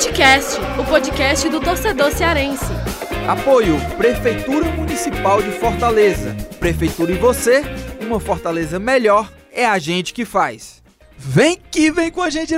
Futecast, o podcast do torcedor cearense. Apoio Prefeitura Municipal de Fortaleza. Prefeitura e você, uma Fortaleza melhor é a gente que faz. Vem que vem com a gente,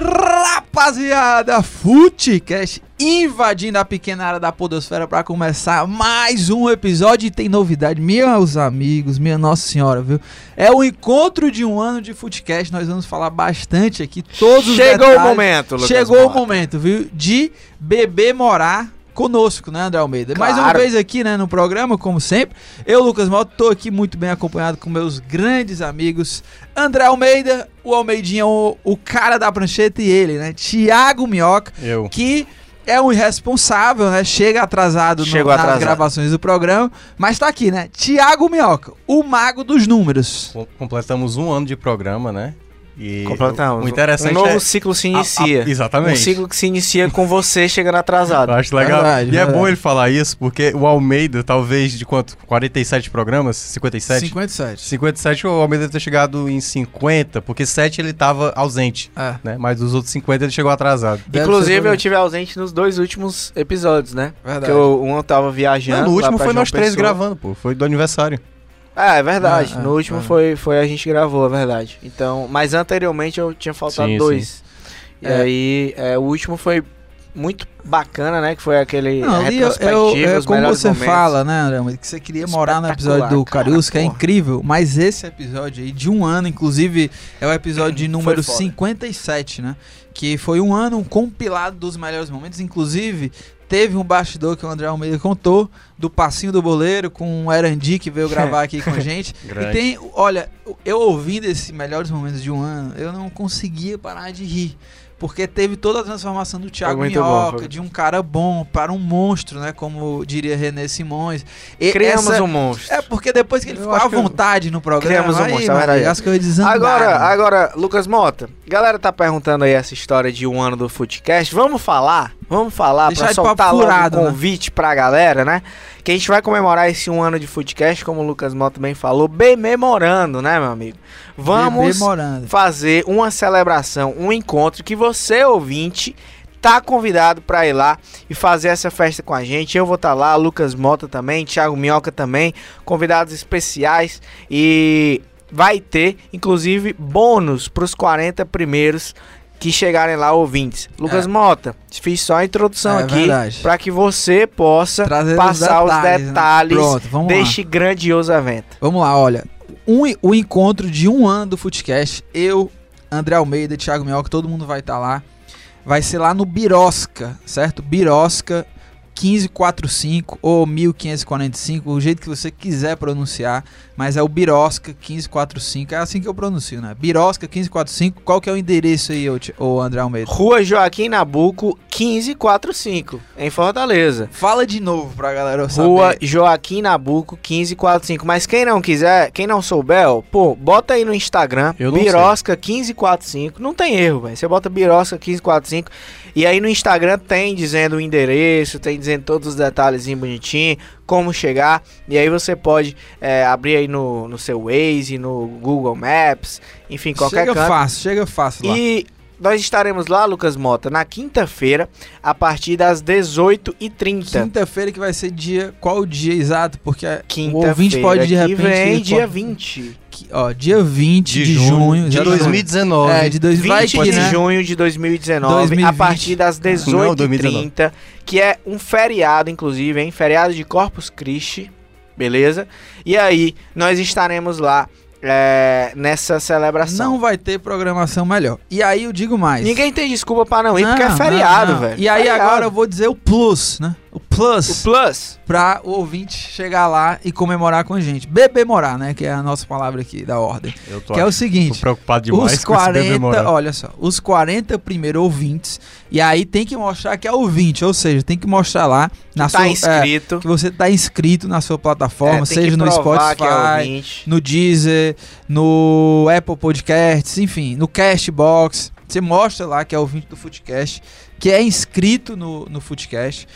rapaziada! Futecast invadindo a pequena área da podosfera para começar mais um episódio e tem novidade, meus amigos, minha nossa senhora, viu? É o encontro de um ano de Futecast, nós vamos falar bastante aqui, todos os Chegou detalhes. o momento, Lucas Chegou Mota. o momento, viu? De bebê morar conosco, né, André Almeida? Mais uma Claro. vez aqui, né, no programa, como sempre. Eu, Lucas Mota, tô aqui muito bem acompanhado com meus grandes amigos André Almeida, o Almeidinha, o, o cara da prancheta e ele, né? Tiago Minhoca, Eu. que é um irresponsável, né? Chega atrasado no- nas atrasado. gravações do programa, mas tá aqui, né? Tiago Minhoca, o mago dos números. Com- Completamos um ano de programa, né? E Completamos. O interessante um novo é... ciclo se a- inicia. a- exatamente. Um ciclo que se inicia com você chegando atrasado. Eu acho legal. Verdade, e é verdade. bom ele falar isso, porque o Almeida, talvez de quanto? 47 programas? 57? 57. 57 o Almeida deve ter chegado em 50, porque 7 ele tava ausente, É. né? Mas dos outros 50 ele chegou atrasado. Deve Inclusive, eu tive ausente nos dois últimos episódios, né? Verdade. Que eu, um eu tava viajando. Não, no último foi nós três gravando, pô. Foi do aniversário. Ah, é verdade. Ah, no ah, último ah. foi, foi a gente gravou, é verdade. Então, mas anteriormente eu tinha faltado Sim, dois. E É. aí, é, o último foi muito bacana, né? Que foi aquele Não, ali eu, eu, retrospectiva, é os como você momentos. fala, né, André? Que você queria morar no episódio do Carius, que é incrível, mas esse episódio aí, de um ano, inclusive, é o episódio de número foda. 57, né? Que foi um ano, um compilado dos melhores momentos. Inclusive, teve um bastidor que o André Almeida contou do passinho do boleiro com o Erandi que veio gravar aqui com a gente. E tem, olha, eu ouvindo esses melhores momentos de um ano, eu não conseguia parar de rir. Porque teve toda a transformação do Thiago bom, Minhoca, foi. de um cara bom para um monstro, né? Como diria René Simões. E Criamos essa- um monstro. É, porque depois que ele Eu ficou à que eu- vontade no programa, Criamos um aí, monstro, é amigo, as coisas desandaram. Agora, agora, Lucas Mota, galera tá perguntando aí essa história de um ano do Footcast. Vamos falar? Vamos falar Deixar pra soltar logo furado, um né? convite pra galera, né? Que a gente vai comemorar esse um ano de Footcast, como o Lucas Mota bem falou, bem memorando, né, meu amigo? Vamos fazer uma celebração, um encontro que você, ouvinte, tá convidado pra ir lá e fazer essa festa com a gente. Eu vou estar lá, Lucas Mota também, Thiago Minhoca também, convidados especiais e vai ter, inclusive, bônus pros 40 primeiros que chegarem lá ouvintes. Lucas É. Mota, fiz só a introdução É aqui para que você possa Trazer passar os né? detalhes Pronto, vamos lá. deste grandioso evento. Vamos lá, olha. Um, o encontro de um ano do Footcast, eu, André Almeida, Thiago Minhoca, todo mundo vai estar lá. Vai ser lá no Birosca, certo? Birosca 1545 ou 1545, o jeito que você quiser pronunciar, mas é o Birosca 1545, é assim que eu pronuncio, né? Birosca 1545, qual que é o endereço aí, ô, André Almeida? Rua Joaquim Nabuco, 1545, em Fortaleza. Fala de novo pra galera saber. Rua Joaquim Nabuco, 1545. Mas quem não quiser, quem não souber, ó, pô, bota aí no Instagram, Birosca 1545. Não tem erro, velho. Você bota Birosca 1545 e aí no Instagram tem dizendo o endereço, tem dizendo todos os detalhes bonitinho, como chegar. E aí você pode é, abrir aí no, no seu Waze, no Google Maps, enfim, qualquer Chega canto. fácil, chega fácil lá. E nós estaremos lá, Lucas Mota, na quinta-feira, a partir das 18h30. Quinta-feira que vai ser dia. Qual o dia exato? Porque o Quinta-feira ouvinte pode de que repente. vem, dia pode- 20. que- Ó, dia 20 de, junho. de exatamente. 2019. É, de dois, 20 vai de né? junho de 2019, 2020. a partir das Não, 18h30, que é um feriado, inclusive, hein? Feriado de Corpus Christi, beleza? E aí, nós estaremos lá é, nessa celebração. Não vai ter programação melhor. E aí eu digo mais. Ninguém tem desculpa pra não ir, porque é Não, feriado, não, não. velho. E aí Feriado. agora eu vou dizer o plus, né? O plus. O plus. pra o ouvinte chegar lá e comemorar com a gente. Bebemorar, né? Que é a nossa palavra aqui da ordem. Eu tô, que é o tô seguinte. preocupado demais Os com esse bebê 40, morar. olha só, os 40 primeiros ouvintes, e aí tem que mostrar que é ouvinte, ou seja, tem que mostrar lá na tá sua, é, inscrito. que você tá inscrito na sua plataforma, É, que seja no que é Spotify, ouvinte. no Deezer, no Apple Podcasts, enfim, no Castbox. Você mostra lá que é ouvinte do Footcast, que é inscrito no, no Footcast.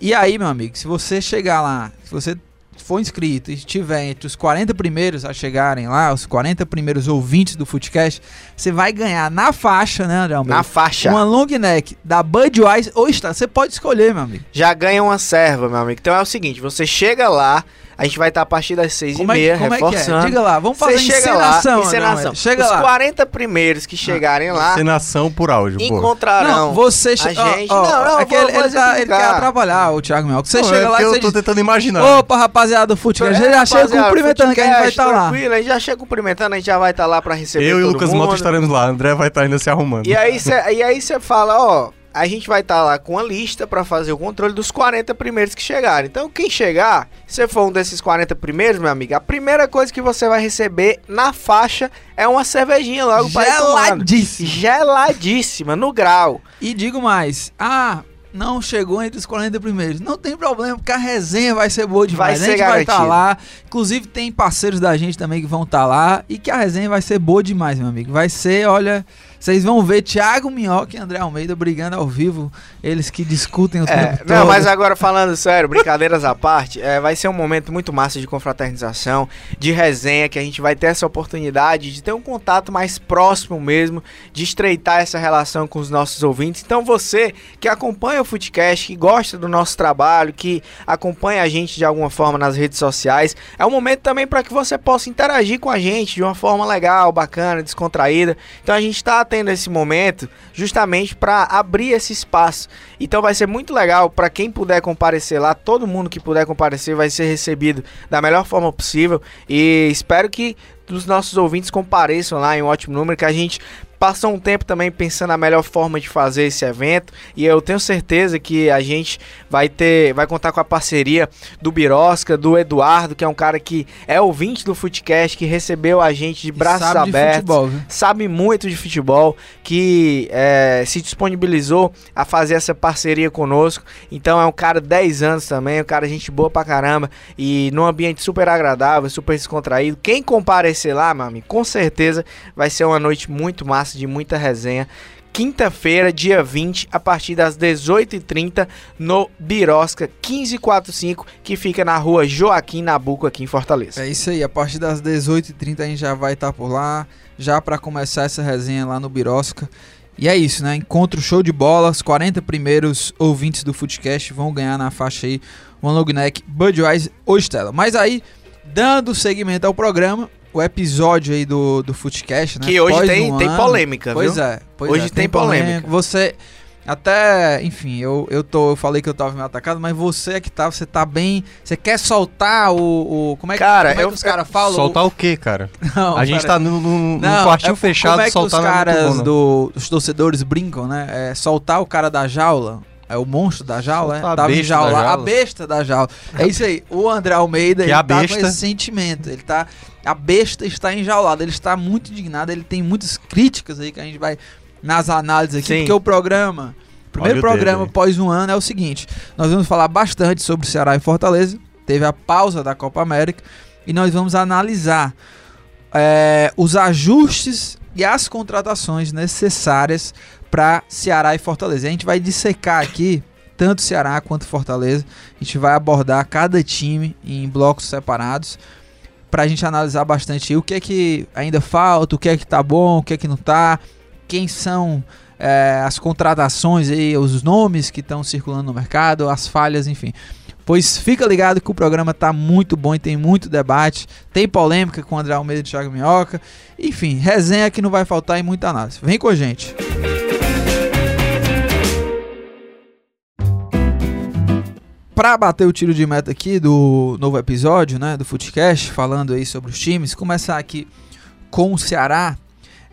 E aí, meu amigo, se você chegar lá, se você for inscrito e estiver entre os 40 primeiros a chegarem lá, os 40 primeiros ouvintes do Footcast, você vai ganhar na faixa, né, André Almeida? Na faixa. Uma long neck da Budweiser ou está. Você pode escolher, meu amigo. Já ganha uma serva, meu amigo. Então é o seguinte, você chega lá, a gente vai estar a partir das seis Como e é, meia, como é que é? reforçando. Diga lá, vamos Você fazer chega encenação. lá, encenação. Almeida. Chega Os lá. 40 primeiros que chegarem lá Encenação por áudio, pô. encontrarão. Não, você a che- gente- ó, ó, não, não, é que ele, vou ele tá- ele quer atrapalhar o Thiago Mel. Você Não, chega é lá e eu você tô diz, tentando imaginar. Opa, rapaziada do Footcast, É, já chega cumprimentando que a gente vai estar lá. Tranquilo, a gente já chega cumprimentando, a gente já vai estar lá pra receber eu e o Lucas. Mota estaremos lá. André vai estar ainda se arrumando. E aí você e aí você fala, ó, a gente vai estar lá com a lista pra fazer o controle dos 40 primeiros que chegarem. Então, quem chegar, se for um desses 40 primeiros, meu amigo, a primeira coisa que você vai receber na faixa é uma cervejinha logo tomando. Geladíssimo. Geladíssima, no grau. E digo mais, ah, não chegou entre os 40 primeiros. Não tem problema, porque a resenha vai ser boa demais. Vai a gente ser vai estar garantido. lá. Inclusive, tem parceiros da gente também que vão estar lá. E que a resenha vai ser boa demais, meu amigo. Vai ser, olha. Vocês vão ver Thiago Minhoca e André Almeida brigando ao vivo. Eles que discutem o É, tempo não, todo. mas agora falando sério, brincadeiras à parte, é, vai ser um momento muito massa de confraternização, de resenha, que a gente vai ter essa oportunidade de ter um contato mais próximo mesmo, de estreitar essa relação com os nossos ouvintes. Então você que acompanha o Footcast, que gosta do nosso trabalho, que acompanha a gente de alguma forma nas redes sociais, é um momento também para que você possa interagir com a gente de uma forma legal, bacana, descontraída. Então a gente está tendo esse momento justamente para abrir esse espaço. Então vai ser muito legal para quem puder comparecer lá, todo mundo que puder comparecer vai ser recebido da melhor forma possível e espero que os nossos ouvintes compareçam lá em um ótimo número, que a gente passou um tempo também pensando na melhor forma de fazer esse evento e eu tenho certeza que a gente vai ter, vai contar com a parceria do Birosca, do Eduardo, que é um cara que é ouvinte do Footcast, que recebeu a gente de braços sabe de abertos futebol, viu? sabe muito de futebol, que é, se disponibilizou a fazer essa parceria conosco. Então é um cara de 10 anos também, um cara gente boa pra caramba e num ambiente super agradável, super descontraído. Quem comparecer lá, meu amigo, com certeza vai ser uma noite muito massa, de muita resenha. Quinta-feira, dia 20, a partir das 18h30, no Birosca 1545, que fica na rua Joaquim Nabuco, aqui em Fortaleza. É isso aí, a partir das 18h30 a gente já vai estar por lá, já para começar essa resenha lá no Birosca. E é isso, né? Encontro show de bola. Os 40 primeiros ouvintes do Footcast vão ganhar na faixa aí One Long Neck, Budweiser ou Stella. Mas aí, dando seguimento ao programa, o episódio aí do, do Footcast, né? Que hoje tem, um tem ano- polêmica, Pois viu? é. Pois Hoje é, tem polêmica. Você até, enfim, eu, eu tô, eu falei que eu tava meio atacado, mas você é que tá, você tá bem, você quer soltar o, o como é que, Cara, como é eu- que os caras falam? Soltar o quê, cara? Não, a gente pera- tá no, no, num Não, quartinho é- fechado, como é que soltar os é caras bom, do, os torcedores brincam, né? É soltar o cara da jaula. É o monstro da jaula, Soltar é? a Tava besta da enjaulado. A jaula. besta da jaula. É isso aí. O André Almeida, Que ele a tá com besta- esse sentimento. Ele tá. A besta está enjaulada. Ele está muito indignado. Ele tem muitas críticas aí que a gente vai nas análises aqui. Sim. Porque o programa. O primeiro Olha programa aí. após um ano é o seguinte: nós vamos falar bastante sobre Ceará e Fortaleza. Teve a pausa da Copa América. E nós vamos analisar é, os ajustes e as contratações necessárias para Ceará e Fortaleza. A gente vai dissecar aqui tanto Ceará quanto Fortaleza. A gente vai abordar cada time em blocos separados para a gente analisar bastante o que é que ainda falta, o que é que tá bom, o que é que não tá, quem são é, as contratações e os nomes que estão circulando no mercado, as falhas, enfim. Pois fica ligado que o programa tá muito bom e tem muito debate, tem polêmica com o André Almeida e Thiago Minhoca, enfim, resenha que não vai faltar e muita análise. Vem com a gente. Pra bater o tiro de meta aqui do novo episódio, né, do Footcast, falando aí sobre os times, começar aqui com o Ceará,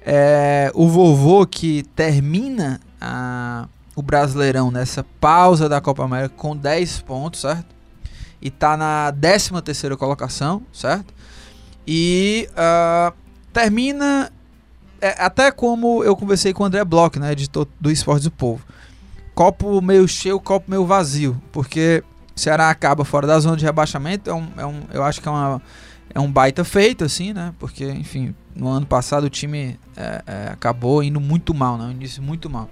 é, o vovô que termina a- o Brasileirão nessa pausa da Copa América com 10 pontos, certo? E tá na 13 terceira colocação, certo? E ah, termina é, até como eu conversei com o André Bloch, né, editor do Esportes do Povo. Copo meio cheio, copo meio vazio, porque o Ceará acaba fora da zona de rebaixamento, é um, é um, eu acho que é, uma, é um baita feito, assim, né? Porque, enfim, no ano passado o time é, é, acabou indo muito mal, né? Um início muito mal.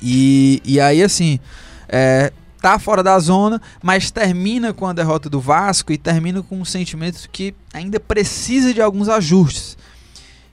E, e aí, assim, é, tá fora da zona, mas termina com a derrota do Vasco e termina com um sentimento que ainda precisa de alguns ajustes.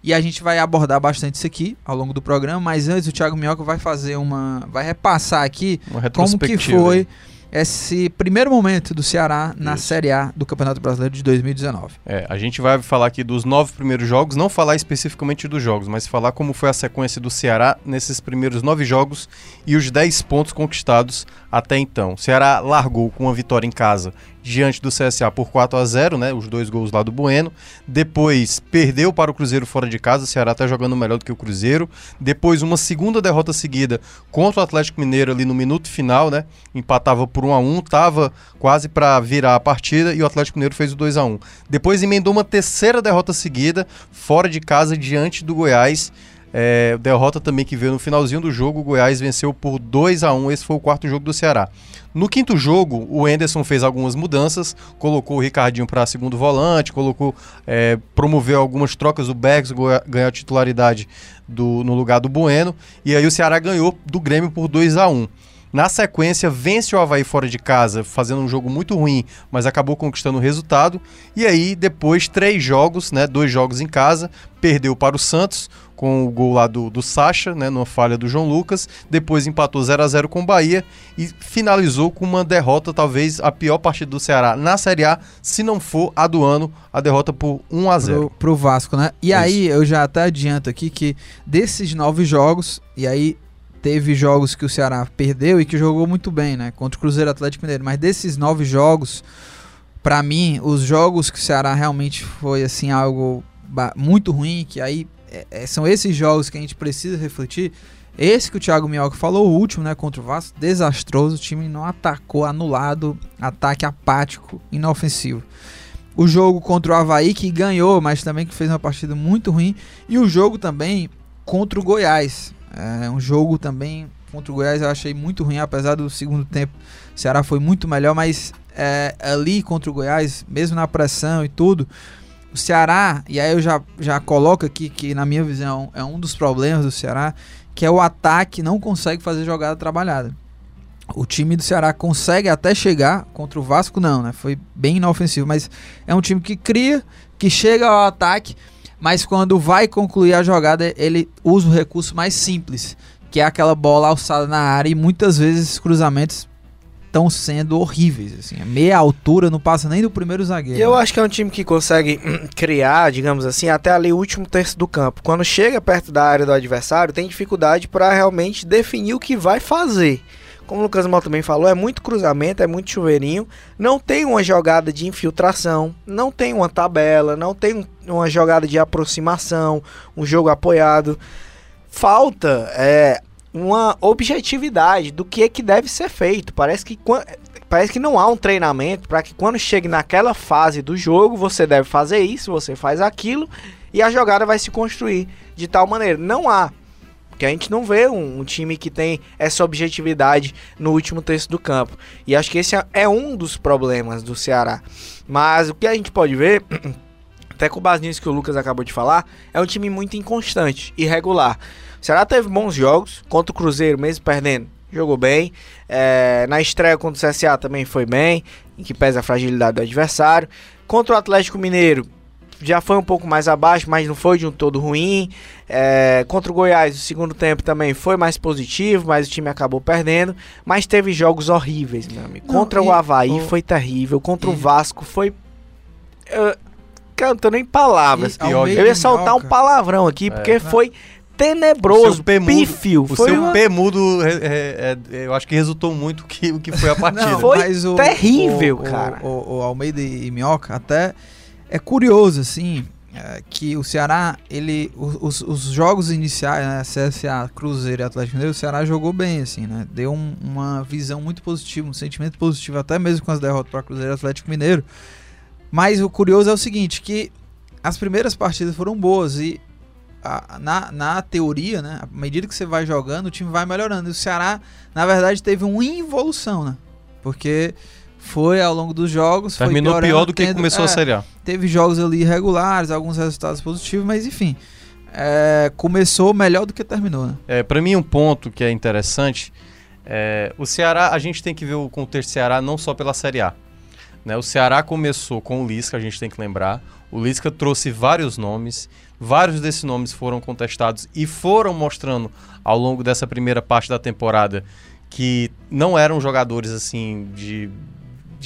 E a gente vai abordar bastante isso aqui ao longo do programa, mas antes o Thiago Minhoca vai fazer uma. vai repassar aqui como que foi aí. Esse primeiro momento do Ceará na Isso. Série A do Campeonato Brasileiro de 2019. É, a gente vai falar aqui dos nove primeiros jogos, não falar especificamente dos jogos, mas falar como foi a sequência do Ceará nesses primeiros nove jogos e os dez pontos conquistados até então. O Ceará largou com uma vitória em casa diante do CSA por 4 a 0 né? Os dois gols lá do Bueno. Depois perdeu para o Cruzeiro fora de casa. O Ceará está jogando melhor do que o Cruzeiro. Depois, uma segunda derrota seguida contra o Atlético Mineiro ali no minuto final, né? Empatava por 1 a 1 tava quase para virar a partida e o Atlético Mineiro fez o 2 a 1 Depois emendou uma terceira derrota seguida, fora de casa, diante do Goiás. É, derrota também que veio no finalzinho do jogo, o Goiás venceu por 2 a 1 esse foi o quarto jogo do Ceará. No quinto jogo, o Enderson fez algumas mudanças, colocou o Ricardinho para segundo volante, colocou, é, promoveu algumas trocas, o go- ganhou a titularidade do, no lugar do Bueno, e aí o Ceará ganhou do Grêmio por 2 a 1 Na sequência, vence o Havaí fora de casa, fazendo um jogo muito ruim, mas acabou conquistando o resultado. E aí, depois, três jogos, né? Dois jogos em casa, perdeu para o Santos, com o gol lá do, do Sacha, né? Numa falha do João Lucas. Depois empatou 0 a 0 com o Bahia e finalizou com uma derrota, talvez a pior partida do Ceará na Série A, se não for a do ano, a derrota por 1 a 0 pro, pro Vasco, né? E Isso. aí eu já até adianto aqui que desses nove jogos, e aí teve jogos que o Ceará perdeu e que jogou muito bem, né? Contra o Cruzeiro Atlético Mineiro. Mas desses nove jogos, pra mim, os jogos que o Ceará realmente foi assim algo muito ruim, que aí é- é- são esses jogos que a gente precisa refletir. Esse que o Thiago Mioca falou, o último, né, contra o Vasco, desastroso, o time não atacou, anulado, ataque apático, inofensivo. O jogo contra o Havaí, que ganhou, mas também que fez uma partida muito ruim. E o jogo também contra o Goiás. É um jogo também contra o Goiás eu achei muito ruim, apesar do segundo tempo. O Ceará foi muito melhor, mas é, ali contra o Goiás, mesmo na pressão e tudo, o Ceará, e aí eu já, já coloco aqui que, na minha visão, é um dos problemas do Ceará, que é o ataque não consegue fazer jogada trabalhada. O time do Ceará consegue até chegar contra o Vasco, não, né? Foi bem inofensivo, mas é um time que cria, que chega ao ataque, mas quando vai concluir a jogada, ele usa o recurso mais simples, que é aquela bola alçada na área, e muitas vezes esses cruzamentos estão sendo horríveis. Assim, a meia altura não passa nem do primeiro zagueiro. Eu acho que é um time que consegue criar, digamos assim, até ali o último terço do campo. Quando chega perto da área do adversário, tem dificuldade para realmente definir o que vai fazer. Como o Lucas Mal também falou, é muito cruzamento, é muito chuveirinho. Não tem uma jogada de infiltração, não tem uma tabela, não tem um- uma jogada de aproximação, um jogo apoiado. Falta é, uma objetividade do que é que deve ser feito. Parece que parece que não há um treinamento para que quando chegue naquela fase do jogo, você deve fazer isso, você faz aquilo e a jogada vai se construir de tal maneira. Não há. Porque a gente não vê um, um time que tem essa objetividade no último terço do campo. E acho que esse é- é um dos problemas do Ceará. Mas o que a gente pode ver, até com base nisso que o Lucas acabou de falar, é um time muito inconstante, irregular. O Ceará teve bons jogos contra o Cruzeiro, mesmo perdendo. Jogou bem. É, na estreia contra o CSA também foi bem, em que pesa a fragilidade do adversário. Contra o Atlético Mineiro, já foi um pouco mais abaixo, mas não foi de um todo ruim. É, contra o Goiás, o segundo tempo também foi mais positivo, mas o time acabou perdendo. Mas teve jogos horríveis, meu amigo. Não, Contra e- o Havaí o- foi terrível. Contra o e- Vasco foi. Eu, cara, não tô nem em palavras. E Eu ia soltar um Minhoca- palavrão aqui, É. porque foi tenebroso, O pífio. O foi seu uma- P mudo, é, é, é, eu acho que resultou muito que, o que foi a partida. Não, Foi mas o, terrível, o- cara. O, o- o Almeida e Minhoca até é curioso, assim, é, que o Ceará, ele, os, os jogos iniciais, né, CSA, Cruzeiro e Atlético Mineiro, o Ceará jogou bem, assim, né? Deu um- uma visão muito positiva, um sentimento positivo, até mesmo com as derrotas para Cruzeiro e Atlético Mineiro. Mas o curioso é o seguinte, que as primeiras partidas foram boas e na, na teoria, né, à medida que você vai jogando, o time vai melhorando. E o Ceará, na verdade, teve uma involução, né? Porque foi ao longo dos jogos. Terminou piorando, pior do que tendo- começou é, a Série A. Teve jogos ali irregulares, alguns resultados positivos, mas enfim. é, começou melhor do que terminou, né? É, para mim, um ponto que é interessante É, o Ceará, a gente tem que ver o contexto do Ceará não só pela Série A. Né? O Ceará começou com o Lisca, a gente tem que lembrar. O Lisca trouxe vários nomes, vários desses nomes foram contestados e foram mostrando ao longo dessa primeira parte da temporada que não eram jogadores assim de,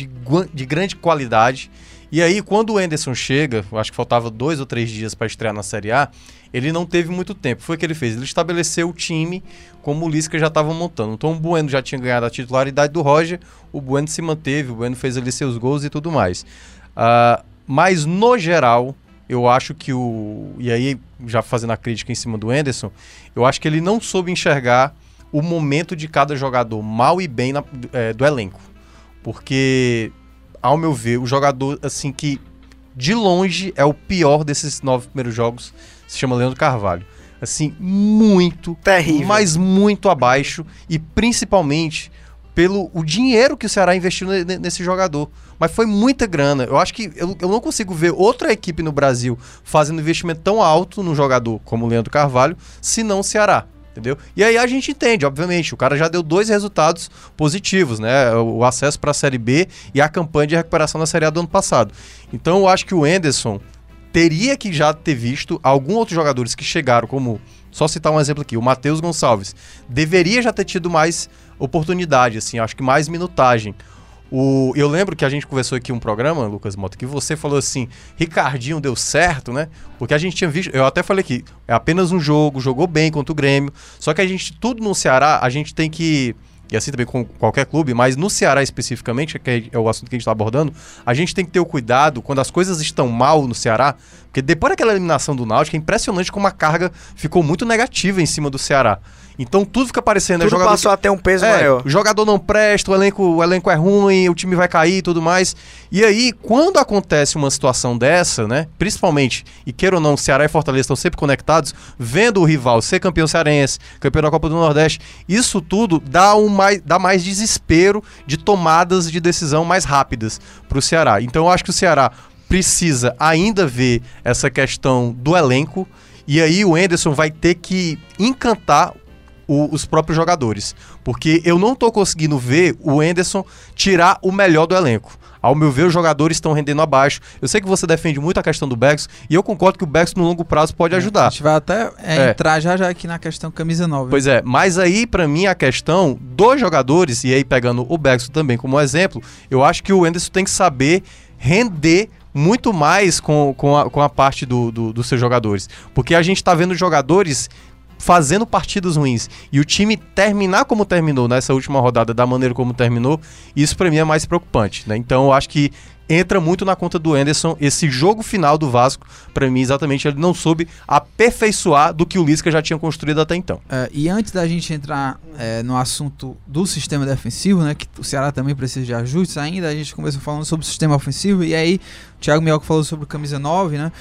de, de grande qualidade. E aí, quando o Enderson chega, acho que faltava dois ou três dias para estrear na Série A, ele não teve muito tempo. Foi o que ele fez. Ele estabeleceu o time como o Lisca já estava montando. Então o Bueno já tinha ganhado a titularidade do Roger, o Bueno se manteve, o Bueno fez ali seus gols e tudo mais. Uh, mas no geral, eu acho que o. E aí, já fazendo a crítica em cima do Enderson, eu acho que ele não soube enxergar o momento de cada jogador, mal e bem na, é, do elenco. Porque, ao meu ver, o jogador assim que de longe é o pior desses nove primeiros jogos se chama Leandro Carvalho. Assim, muito, terrível, mas muito abaixo e principalmente pelo o dinheiro que o Ceará investiu nesse jogador. Mas foi muita grana. Eu acho que eu, eu não consigo ver outra equipe no Brasil fazendo investimento tão alto num jogador como o Leandro Carvalho, se não o Ceará entendeu? E aí a gente entende, obviamente, o cara já deu dois resultados positivos, né? O acesso para a Série B e a campanha de recuperação da Série A do ano passado. Então eu acho que o Enderson teria que já ter visto alguns outros jogadores que chegaram, como, só citar um exemplo aqui, o Matheus Gonçalves, deveria já ter tido mais oportunidade, assim, acho que mais minutagem. O, eu lembro que a gente conversou aqui um programa, Lucas Mota, que você falou assim, Ricardinho deu certo, né? Porque a gente tinha visto, eu até falei que é apenas um jogo, jogou bem contra o Grêmio, só que a gente, tudo no Ceará, a gente tem que e assim também com qualquer clube, mas no Ceará especificamente, que é o assunto que a gente está abordando, a gente tem que ter o cuidado quando as coisas estão mal no Ceará, porque depois daquela eliminação do Náutico, é impressionante como a carga ficou muito negativa em cima do Ceará. Então tudo fica parecendo. Tudo jogador passou que... a ter um peso é, maior. O jogador não presta, o elenco, o elenco é ruim, o time vai cair e tudo mais. E aí, quando acontece uma situação dessa, né? Principalmente, e queira ou não, Ceará e Fortaleza estão sempre conectados, vendo o rival ser campeão cearense, campeão da Copa do Nordeste, isso tudo dá, um mais, dá mais desespero de tomadas de decisão mais rápidas para o Ceará. Então eu acho que o Ceará precisa ainda ver essa questão do elenco. E aí o Enderson vai ter que encantar o, os próprios jogadores. Porque eu não estou conseguindo ver o Enderson tirar o melhor do elenco. Ao meu ver, os jogadores estão rendendo abaixo. Eu sei que você defende muito a questão do Bex e eu concordo que o Bex no longo prazo pode é, ajudar. A gente vai até é, é. entrar já já aqui na questão camisa nova. Pois é, mas aí para mim a questão dos jogadores, e aí pegando o Bex também como exemplo, eu acho que o Enderson tem que saber render muito mais com, com, a, com a parte do, do, dos seus jogadores. Porque a gente está vendo jogadores fazendo partidas ruins e o time terminar como terminou nessa última rodada da maneira como terminou, isso para mim é mais preocupante, né? Então eu acho que entra muito na conta do Anderson esse jogo final do Vasco, para mim exatamente ele não soube aperfeiçoar do que o Lisca já tinha construído até então. É, e antes da gente entrar é, no assunto do sistema defensivo, né, que o Ceará também precisa de ajustes ainda, a gente começou falando sobre o sistema ofensivo e aí o Thiago Mioca falou sobre o camisa 9, né?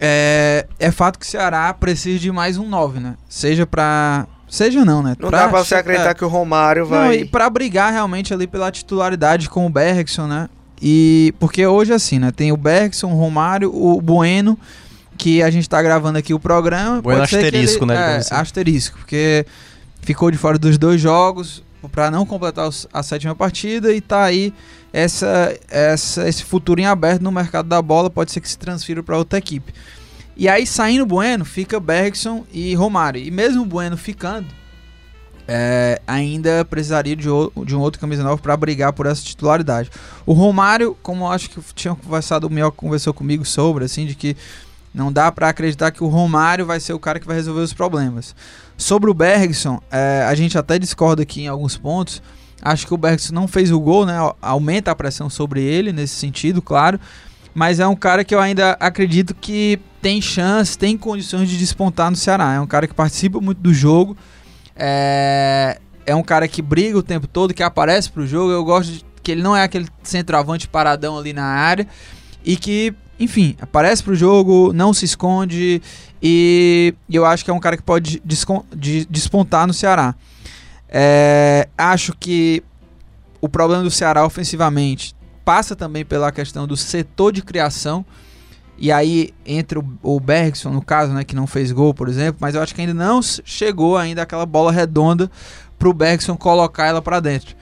É, é fato que o Ceará precisa de mais um 9, né? Seja pra. Seja não, né? Não pra, dá pra você acreditar é, que o Romário vai. Não, e pra brigar realmente ali pela titularidade com o Bergson, né? E. Porque hoje, assim, né? Tem o Bergson, o Romário, o Bueno, que a gente tá gravando aqui o programa. Bueno asterisco, ele, né? É, assim. asterisco, porque ficou de fora dos dois jogos para não completar a sétima partida e tá aí essa, essa, esse futuro em aberto no mercado da bola, pode ser que se transfira para outra equipe. E aí, saindo Bueno, fica Bergson e Romário. E mesmo Bueno ficando, é, ainda precisaria de, de, um outro camisa nova para brigar por essa titularidade. O Romário, como acho que tinha conversado, o Mel conversou comigo sobre, assim, de que não dá para acreditar que o Romário vai ser o cara que vai resolver os problemas. Sobre o Bergson, é, a gente até discorda aqui em alguns pontos, Acho que o Bergson não fez o gol, né? Aumenta a pressão sobre ele nesse sentido, claro. Mas é um cara que eu ainda acredito que tem chance, tem condições de despontar no Ceará. É um cara que participa muito do jogo. É, é um cara que briga o tempo todo, que aparece pro jogo. Eu gosto de que ele não é aquele centroavante paradão ali na área. E que, enfim, aparece pro jogo, não se esconde. E eu acho que é um cara que pode despontar no Ceará. É, acho que o problema do Ceará ofensivamente passa também pela questão do setor de criação. E aí entre o, o Bergson, no caso, né, que não fez gol, por exemplo, mas eu acho que ainda não chegou ainda aquela bola redonda pro Bergson colocar ela para dentro.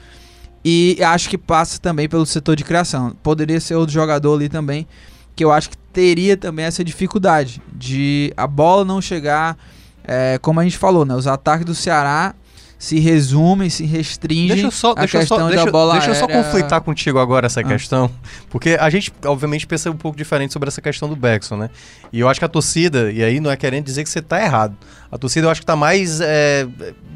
E acho que passa também pelo setor de criação. Poderia ser outro jogador ali também, que eu acho que teria também essa dificuldade de a bola não chegar, é, como a gente falou, né? Os ataques do Ceará se resumem, se restringem Deixa eu só, a deixa questão só, da deixa, bola deixa eu só conflitar contigo agora essa Ah. questão, porque a gente obviamente pensa um pouco diferente sobre essa questão do Beckson, né? E eu acho que a torcida, e aí não é querendo dizer que você tá errado, a torcida eu acho que tá mais, é,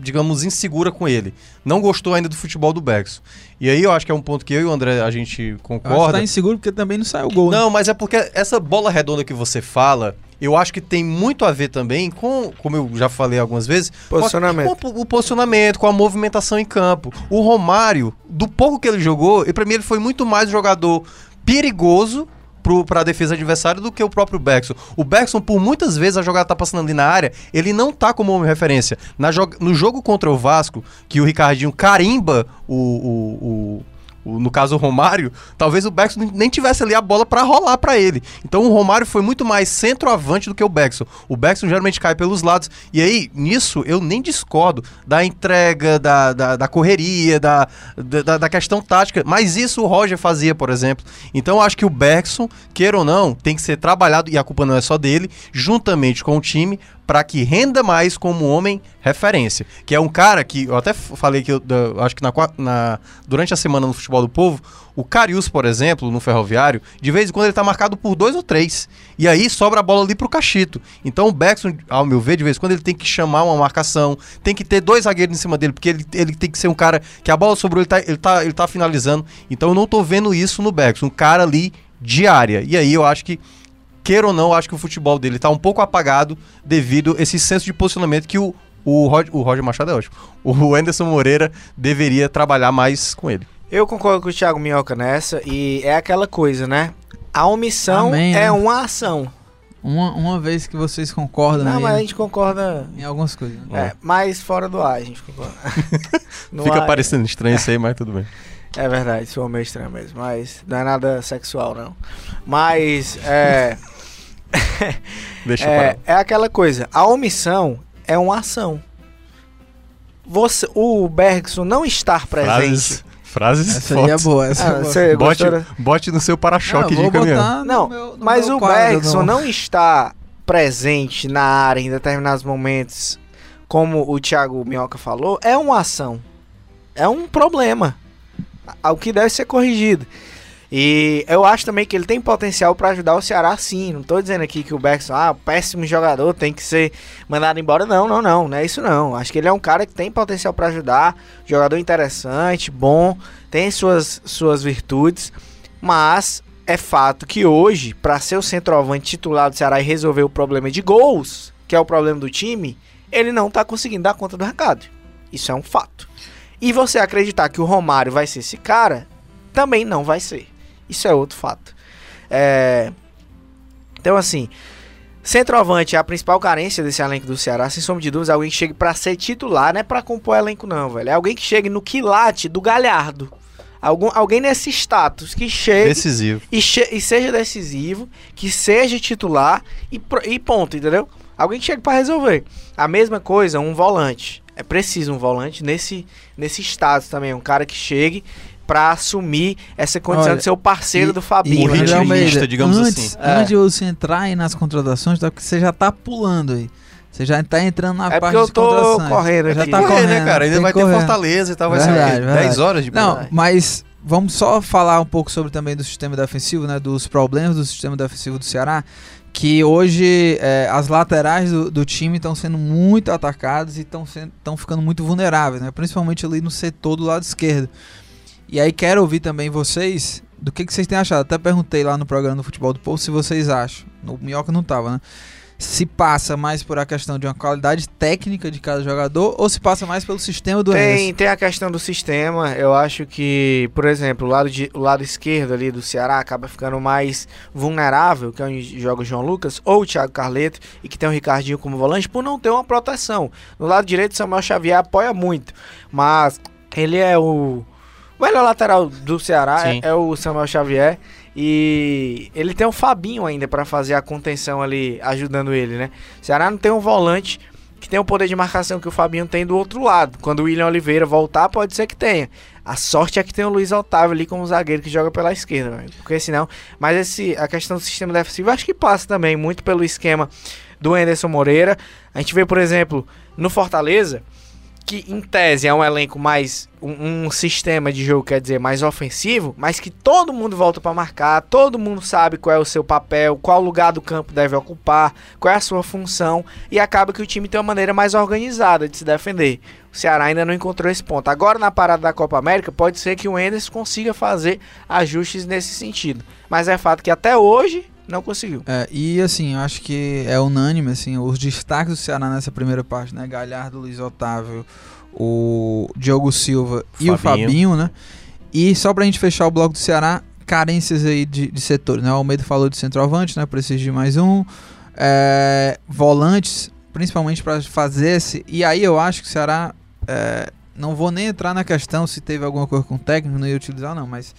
digamos, insegura com ele. Não gostou ainda do futebol do Beckson. E aí eu acho que é um ponto que eu e o André a gente que concorda. tá inseguro porque também não saiu gol. né? Não, mas é porque essa bola redonda que você fala, eu acho que tem muito a ver também com, como eu já falei algumas vezes, Posicionamento. com o posicionamento, com a movimentação em campo. O Romário, do pouco que ele jogou, e pra mim ele foi muito mais jogador perigoso pro, pra defesa adversária do que o próprio Beckson. O Beckson, por muitas vezes a jogada tá passando ali na área, ele não tá como homem referência. Na jo no jogo contra o Vasco, que o Ricardinho carimba o- o- o, o, no caso o Romário, talvez o Beckson nem tivesse ali a bola pra rolar pra ele. Então o Romário foi muito mais centroavante do que o Beckson. O Beckson geralmente cai pelos lados. E aí, nisso, eu nem discordo da entrega, da, da, da correria, da, da, da questão tática. Mas isso o Roger fazia, por exemplo. Então eu acho que o Beckson, queira ou não, tem que ser trabalhado, e a culpa não é só dele, juntamente com o time, para que renda mais como homem referência. Que é um cara que, eu até falei que eu, acho que na, na- durante a semana no Futebol do Povo, o Carius, por exemplo, no Ferroviário, de vez em quando ele tá marcado por dois ou três. E aí sobra a bola ali pro Cachito. Então o Beckson, ao meu ver, de vez em quando ele tem que chamar uma marcação, tem que ter dois zagueiros em cima dele, porque ele, ele tem que ser um cara que a bola sobrou, ele tá, ele, tá, ele tá finalizando. Então eu não tô vendo isso no Beckson, um cara ali de área. E aí eu acho que queira ou não, acho que o futebol dele tá um pouco apagado devido a esse senso de posicionamento que o, o, Rod- o Roger Machado é ótimo. O Anderson Moreira deveria trabalhar mais com ele. Eu concordo com o Thiago Minhoca nessa, e é aquela coisa, né? A omissão Amém, é né? uma ação. Uma, uma vez que vocês concordam Não, aí, mas a gente concorda. em algumas coisas. né? É, mais fora do ar, a gente concorda. Fica ar- parecendo estranho isso aí, mas tudo bem. É verdade, sou meio estranho mesmo, mas não é nada sexual, não. Mas, é. Deixa É, pra é aquela coisa, a omissão é uma ação. Você, o Bergson não estar presente. Frases, frases Essa é boa. Essa Ah, é boa. você Bote, gostou bote no seu para-choque eu de caminhão. Não, meu- mas o quadro, Bergson não está presente na área em determinados momentos, como o Thiago Minhoca falou, é uma ação. É um problema. Algo que deve ser corrigido. E eu acho também que ele tem potencial para ajudar o Ceará sim. Não tô dizendo aqui que o Bergson, ah, péssimo jogador, tem que ser mandado embora. Não, não, não. Não é isso não. Acho que ele é um cara que tem potencial para ajudar. Jogador interessante, bom, tem suas, suas virtudes. Mas é fato que hoje, para ser o centroavante titular do Ceará e resolver o problema de gols, que é o problema do time, ele não tá conseguindo dar conta do recado. Isso é um fato. E você acreditar que o Romário vai ser esse cara, também não vai ser. Isso é outro fato. É, Então, assim, centroavante é a principal carência desse elenco do Ceará, sem sombra de dúvidas, é alguém que chegue pra ser titular, não é pra compor elenco, não, velho. É alguém que chegue no quilate do Galhardo. Algum, alguém nesse status que chegue Decisivo. e, che- e seja decisivo, que seja titular e, e ponto, entendeu? Alguém que chegue pra resolver. A mesma coisa, um volante. É preciso um volante nesse, nesse status também. Um cara que chegue pra assumir essa condição Olha, de ser o parceiro e- do E, Fabinho. o né? Ritmista, Almeida, digamos antes, assim. É. Antes de você entrar aí nas contratações, tá, porque você já tá pulando aí. Você já tá entrando na É parte porque eu de tô contratações. correndo Já tá Correr, correndo, né, cara? Ainda vai ter correr. Fortaleza e tal, vai Verdade, ser o quê? verdade. 10 horas de Não, mas vamos só falar um pouco sobre também do sistema defensivo, né? Dos problemas do sistema defensivo do Ceará. Que hoje é, as laterais do, do time estão sendo muito atacadas e estão ficando muito vulneráveis, né? Principalmente ali no setor do lado esquerdo. E aí quero ouvir também vocês do que, que vocês têm achado. Até perguntei lá no programa do Futebol do Povo se vocês acham. No Minhoca não tava, né? Se passa mais por a questão de uma qualidade técnica de cada jogador ou se passa mais pelo sistema do Tem, Anderson. tem a questão do sistema. Eu acho que, por exemplo, o lado, de, o lado esquerdo ali do Ceará acaba ficando mais vulnerável, que é onde joga o João Lucas ou o Thiago Carleto, e que tem o Ricardinho como volante, por não ter uma proteção. No lado direito, o Samuel Xavier apoia muito, mas ele é o. O melhor lateral do Ceará é, é o Samuel Xavier. E ele tem o Fabinho ainda pra fazer a contenção ali, ajudando ele, né? O Ceará não tem um volante que tem o poder de marcação que o Fabinho tem do outro lado. Quando o William Oliveira voltar, pode ser que tenha. A sorte é que tem o Luiz Otávio ali como zagueiro que joga pela esquerda, véio. porque senão. Mas esse, a questão do sistema defensivo acho que passa também muito pelo esquema do Anderson Moreira. A gente vê, por exemplo, no Fortaleza, que em tese é um elenco mais um, um, sistema de jogo, quer dizer, mais ofensivo, mas que todo mundo volta para marcar, todo mundo sabe qual é o seu papel, qual lugar do campo deve ocupar, qual é a sua função e acaba que o time tem uma maneira mais organizada de se defender. O Ceará ainda não encontrou esse ponto. Agora na parada da Copa América, pode ser que o Enders consiga fazer ajustes nesse sentido, mas é fato que até hoje não conseguiu. É, e assim, eu acho que é unânime assim, os destaques do Ceará nessa primeira parte, né? Galhardo, Luiz Otávio, o Diogo Silva Fabinho. e o Fabinho, né? E só pra gente fechar o bloco do Ceará, carências aí de, de setores, né? O Almeida falou de centroavante, né? Precisa de mais um. É, volantes, principalmente para fazer esse. E aí eu acho que o Ceará. É, não vou nem entrar na questão se teve alguma coisa com o técnico, não ia utilizar, não, mas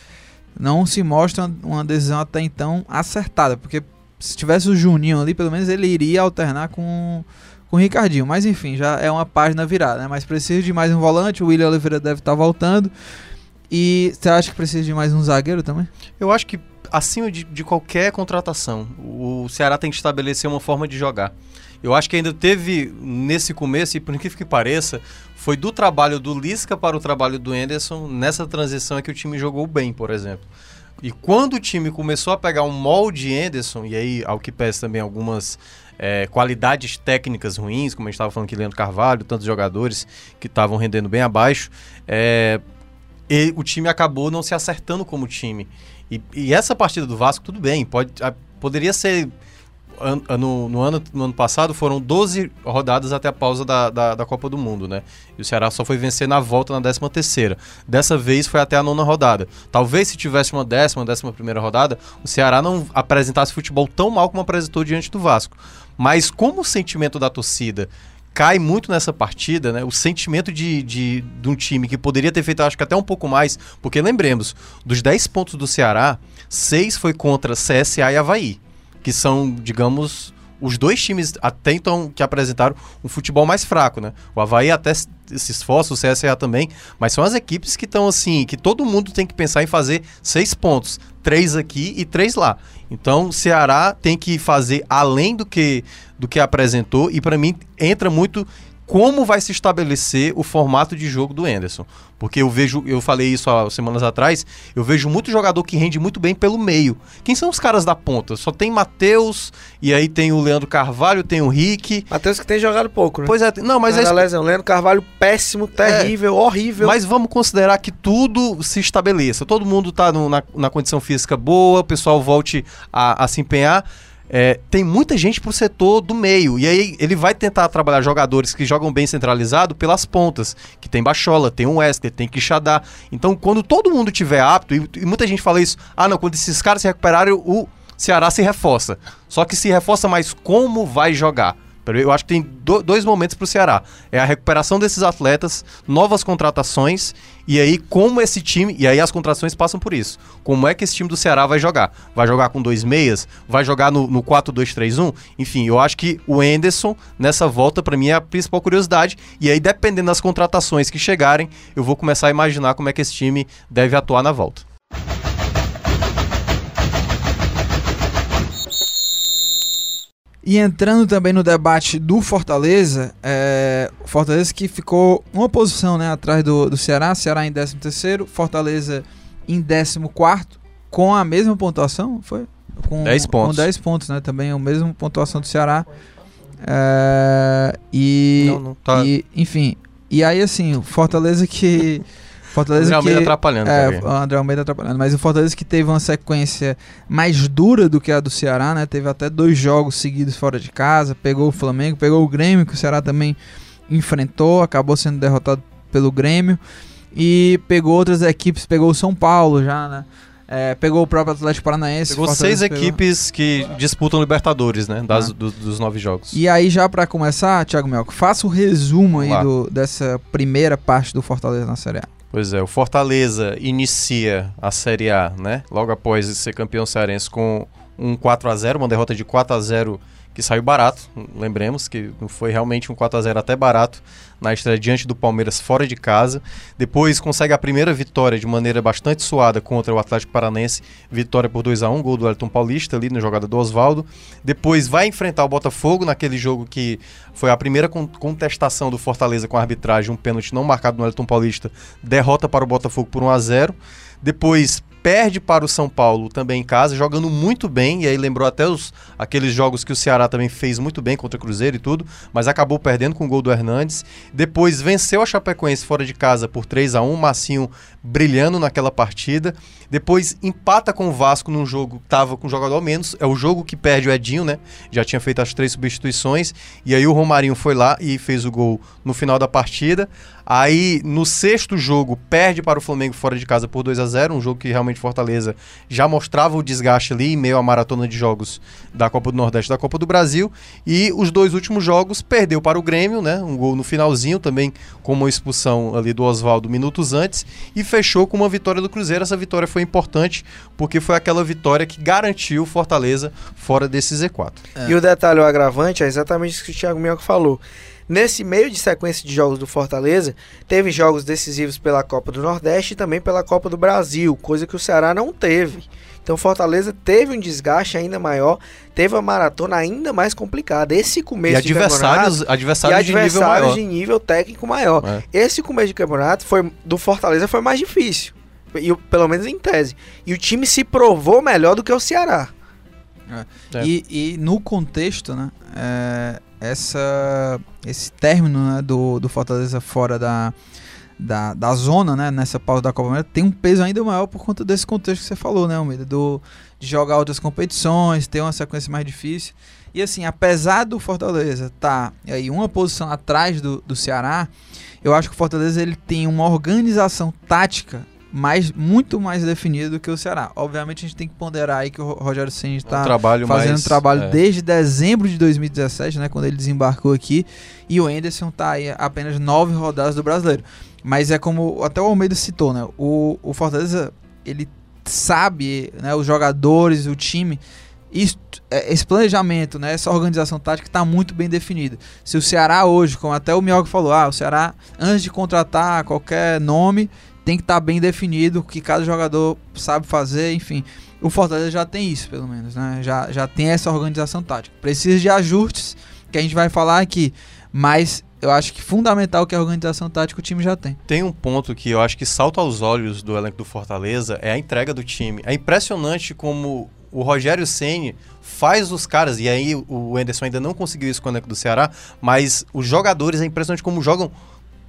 não se mostra uma decisão até então acertada, porque se tivesse o Juninho ali, pelo menos ele iria alternar com, com o Ricardinho. Mas enfim, já é uma página virada, né? Mas precisa de mais um volante, o William Oliveira deve estar voltando. E você acha que precisa de mais um zagueiro também? Eu acho que acima de, de qualquer contratação, o Ceará tem que estabelecer uma forma de jogar. Eu acho que ainda teve nesse começo, e por incrível que pareça, foi do trabalho do Lisca para o trabalho do Anderson. Nessa transição é que o time jogou bem, por exemplo. E quando o time começou a pegar um molde Anderson, e aí, ao que pese também algumas é, qualidades técnicas ruins, como a gente estava falando aqui, Leandro Carvalho, tantos jogadores que estavam rendendo bem abaixo, é, e o time acabou não se acertando como time. E, e, essa partida do Vasco, tudo bem, pode, a, poderia ser no, no, ano, no ano passado foram 12 rodadas até a pausa da, da, da, Copa do Mundo, né? E o Ceará só foi vencer na volta na 13 terceira. Dessa vez foi até a nona rodada. Talvez se tivesse uma décima, décima primeira rodada, o Ceará não apresentasse futebol tão mal como apresentou diante do Vasco. Mas como o sentimento da torcida cai muito nessa partida, né? O sentimento de, de, de um time que poderia ter feito, acho que até um pouco mais, porque lembremos, dos 10 pontos do Ceará, 6 foi contra CSA e Havaí que são, digamos, os dois times até então que apresentaram um futebol mais fraco, né? O Havaí até se esforça, o CSA também, mas são as equipes que estão assim, que todo mundo tem que pensar em fazer seis pontos, três aqui e três lá. Então, o Ceará tem que fazer além do que do que apresentou e para mim entra muito como vai se estabelecer o formato de jogo do Enderson. Porque eu vejo, eu falei isso há semanas atrás, eu vejo muito jogador que rende muito bem pelo meio. Quem são os caras da ponta? Só tem Matheus, e aí tem o Leandro Carvalho, tem o Rick. Matheus que tem jogado pouco, né? Pois é, não, mas é. Lesão. Leandro Carvalho péssimo, terrível, é, horrível. Mas vamos considerar que tudo se estabeleça. Todo mundo tá no, na, na condição física boa, o pessoal volte a, a se empenhar é, tem muita gente pro setor do meio. E aí ele vai tentar trabalhar jogadores que jogam bem centralizado pelas pontas. Que tem Bachola, tem o Wesley, tem Quixadá. Então, quando todo mundo tiver apto, e, e muita gente fala isso, ah não, quando esses caras se recuperarem, o Ceará se reforça. Só que se reforça mais como vai jogar. Eu acho que tem do, dois momentos para o Ceará. É a recuperação desses atletas, novas contratações, e aí como esse time. E aí as contratações passam por isso. Como é que esse time do Ceará vai jogar? Vai jogar com dois meias? Vai jogar no, no 4-2-3-1? Enfim, eu acho que o Enderson, nessa volta, para mim, é a principal curiosidade. E aí, dependendo das contratações que chegarem, eu vou começar a imaginar como é que esse time deve atuar na volta. E entrando também no debate do Fortaleza, é, Fortaleza que ficou uma posição né, atrás do, do Ceará, Ceará em 13 terceiro, Fortaleza em 14 quarto, com a mesma pontuação, foi? Com 10 pontos. Com 10 pontos, né? Também a mesma pontuação do Ceará. É, e, não, não tá. e, enfim, e aí assim, Fortaleza que Fortaleza André Almeida que, atrapalhando. É, o André Almeida atrapalhando. Mas o Fortaleza que teve uma sequência mais dura do que a do Ceará, né? Teve até dois jogos seguidos fora de casa. Pegou o Flamengo, pegou o Grêmio, que o Ceará também enfrentou. Acabou sendo derrotado pelo Grêmio. E pegou outras equipes, pegou o São Paulo já, né? É, pegou o próprio Atlético Paranaense. Pegou seis pegou... equipes que disputam Libertadores, né? Das, ah. do, dos nove jogos. E aí, já para começar, Thiago Melco, faça o resumo aí do, dessa primeira parte do Fortaleza na Série A. Pois é, o Fortaleza inicia a Série A, né? Logo após ser campeão cearense com um 4 a 0 uma derrota de 4 a 0 que saiu barato, lembremos que foi realmente um 4 a 0 até barato na estreia diante do Palmeiras fora de casa. Depois consegue a primeira vitória de maneira bastante suada contra o Atlético Paranense, vitória por 2 a 1 gol do Elton Paulista ali na jogada do Oswaldo. Depois vai enfrentar o Botafogo naquele jogo que foi a primeira contestação do Fortaleza com a arbitragem, um pênalti não marcado no Elton Paulista, derrota para o Botafogo por 1 a 0. Depois perde para o São Paulo também em casa, jogando muito bem, e aí lembrou até os, aqueles jogos que o Ceará também fez muito bem contra o Cruzeiro e tudo, mas acabou perdendo com o gol do Hernandes. Depois venceu a Chapecoense fora de casa por 3 a 1 Massinho brilhando naquela partida. Depois empata com o Vasco num jogo que tava com jogador menos, é o jogo que perde o Edinho, né? Já tinha feito as três substituições, e aí o Romarinho foi lá e fez o gol no final da partida. Aí, no sexto jogo, perde para o Flamengo fora de casa por 2 a 0 um jogo que realmente Fortaleza já mostrava o desgaste ali, em meio à maratona de jogos da Copa do Nordeste da Copa do Brasil. E os dois últimos jogos perdeu para o Grêmio, né? Um gol no finalzinho, também com uma expulsão ali do Oswaldo minutos antes. E fechou com uma vitória do Cruzeiro. Essa vitória foi importante porque foi aquela vitória que garantiu Fortaleza fora desse Z4. É. E o detalhe, o agravante, é exatamente isso que o Thiago Minhoca falou Nesse meio de sequência de jogos do Fortaleza, teve jogos decisivos pela Copa do Nordeste e também pela Copa do Brasil, coisa que o Ceará não teve. Então Fortaleza teve um desgaste ainda maior, teve uma maratona ainda mais complicada. Esse começo e adversários, de adversários, e adversários de, nível de nível técnico maior. É. Esse começo de campeonato foi do Fortaleza foi mais difícil, e, pelo menos em tese. E o time se provou melhor do que o Ceará. É. É. E, e, no contexto, né? É, essa, esse término né, do, do Fortaleza fora da, da, da zona, né, nessa pausa da Copa América, tem um peso ainda maior por conta desse contexto que você falou, né, Almeida? Do, de jogar outras competições, ter uma sequência mais difícil. E assim, apesar do Fortaleza estar tá, aí uma posição atrás do, do Ceará, eu acho que o Fortaleza ele tem uma organização tática mais, muito mais definido do que o Ceará. Obviamente a gente tem que ponderar aí que o Rogério Senna está um fazendo mais, trabalho é. desde dezembro de 2017, né, quando ele desembarcou aqui, e o Enderson está aí apenas nove rodadas do Brasileiro. Mas é como até o Almeida citou, né, o, o Fortaleza ele sabe, né, os jogadores, o time isso, é, esse planejamento, né, essa organização tática está muito bem definida. Se o Ceará hoje, como até o Mioca falou, ah, o Ceará, antes de contratar qualquer nome, tem que estar tá bem definido o que cada jogador sabe fazer, enfim. O Fortaleza já tem isso, pelo menos, né? Já, já tem essa organização tática. Precisa de ajustes, que a gente vai falar aqui, mas eu acho que fundamental que a organização tática o time já tem. Tem um ponto que eu acho que salta aos olhos do elenco do Fortaleza, é a entrega do time. É impressionante como o Rogério Ceni faz os caras, e aí o Enderson ainda não conseguiu isso com o elenco do Ceará, mas os jogadores, é impressionante como jogam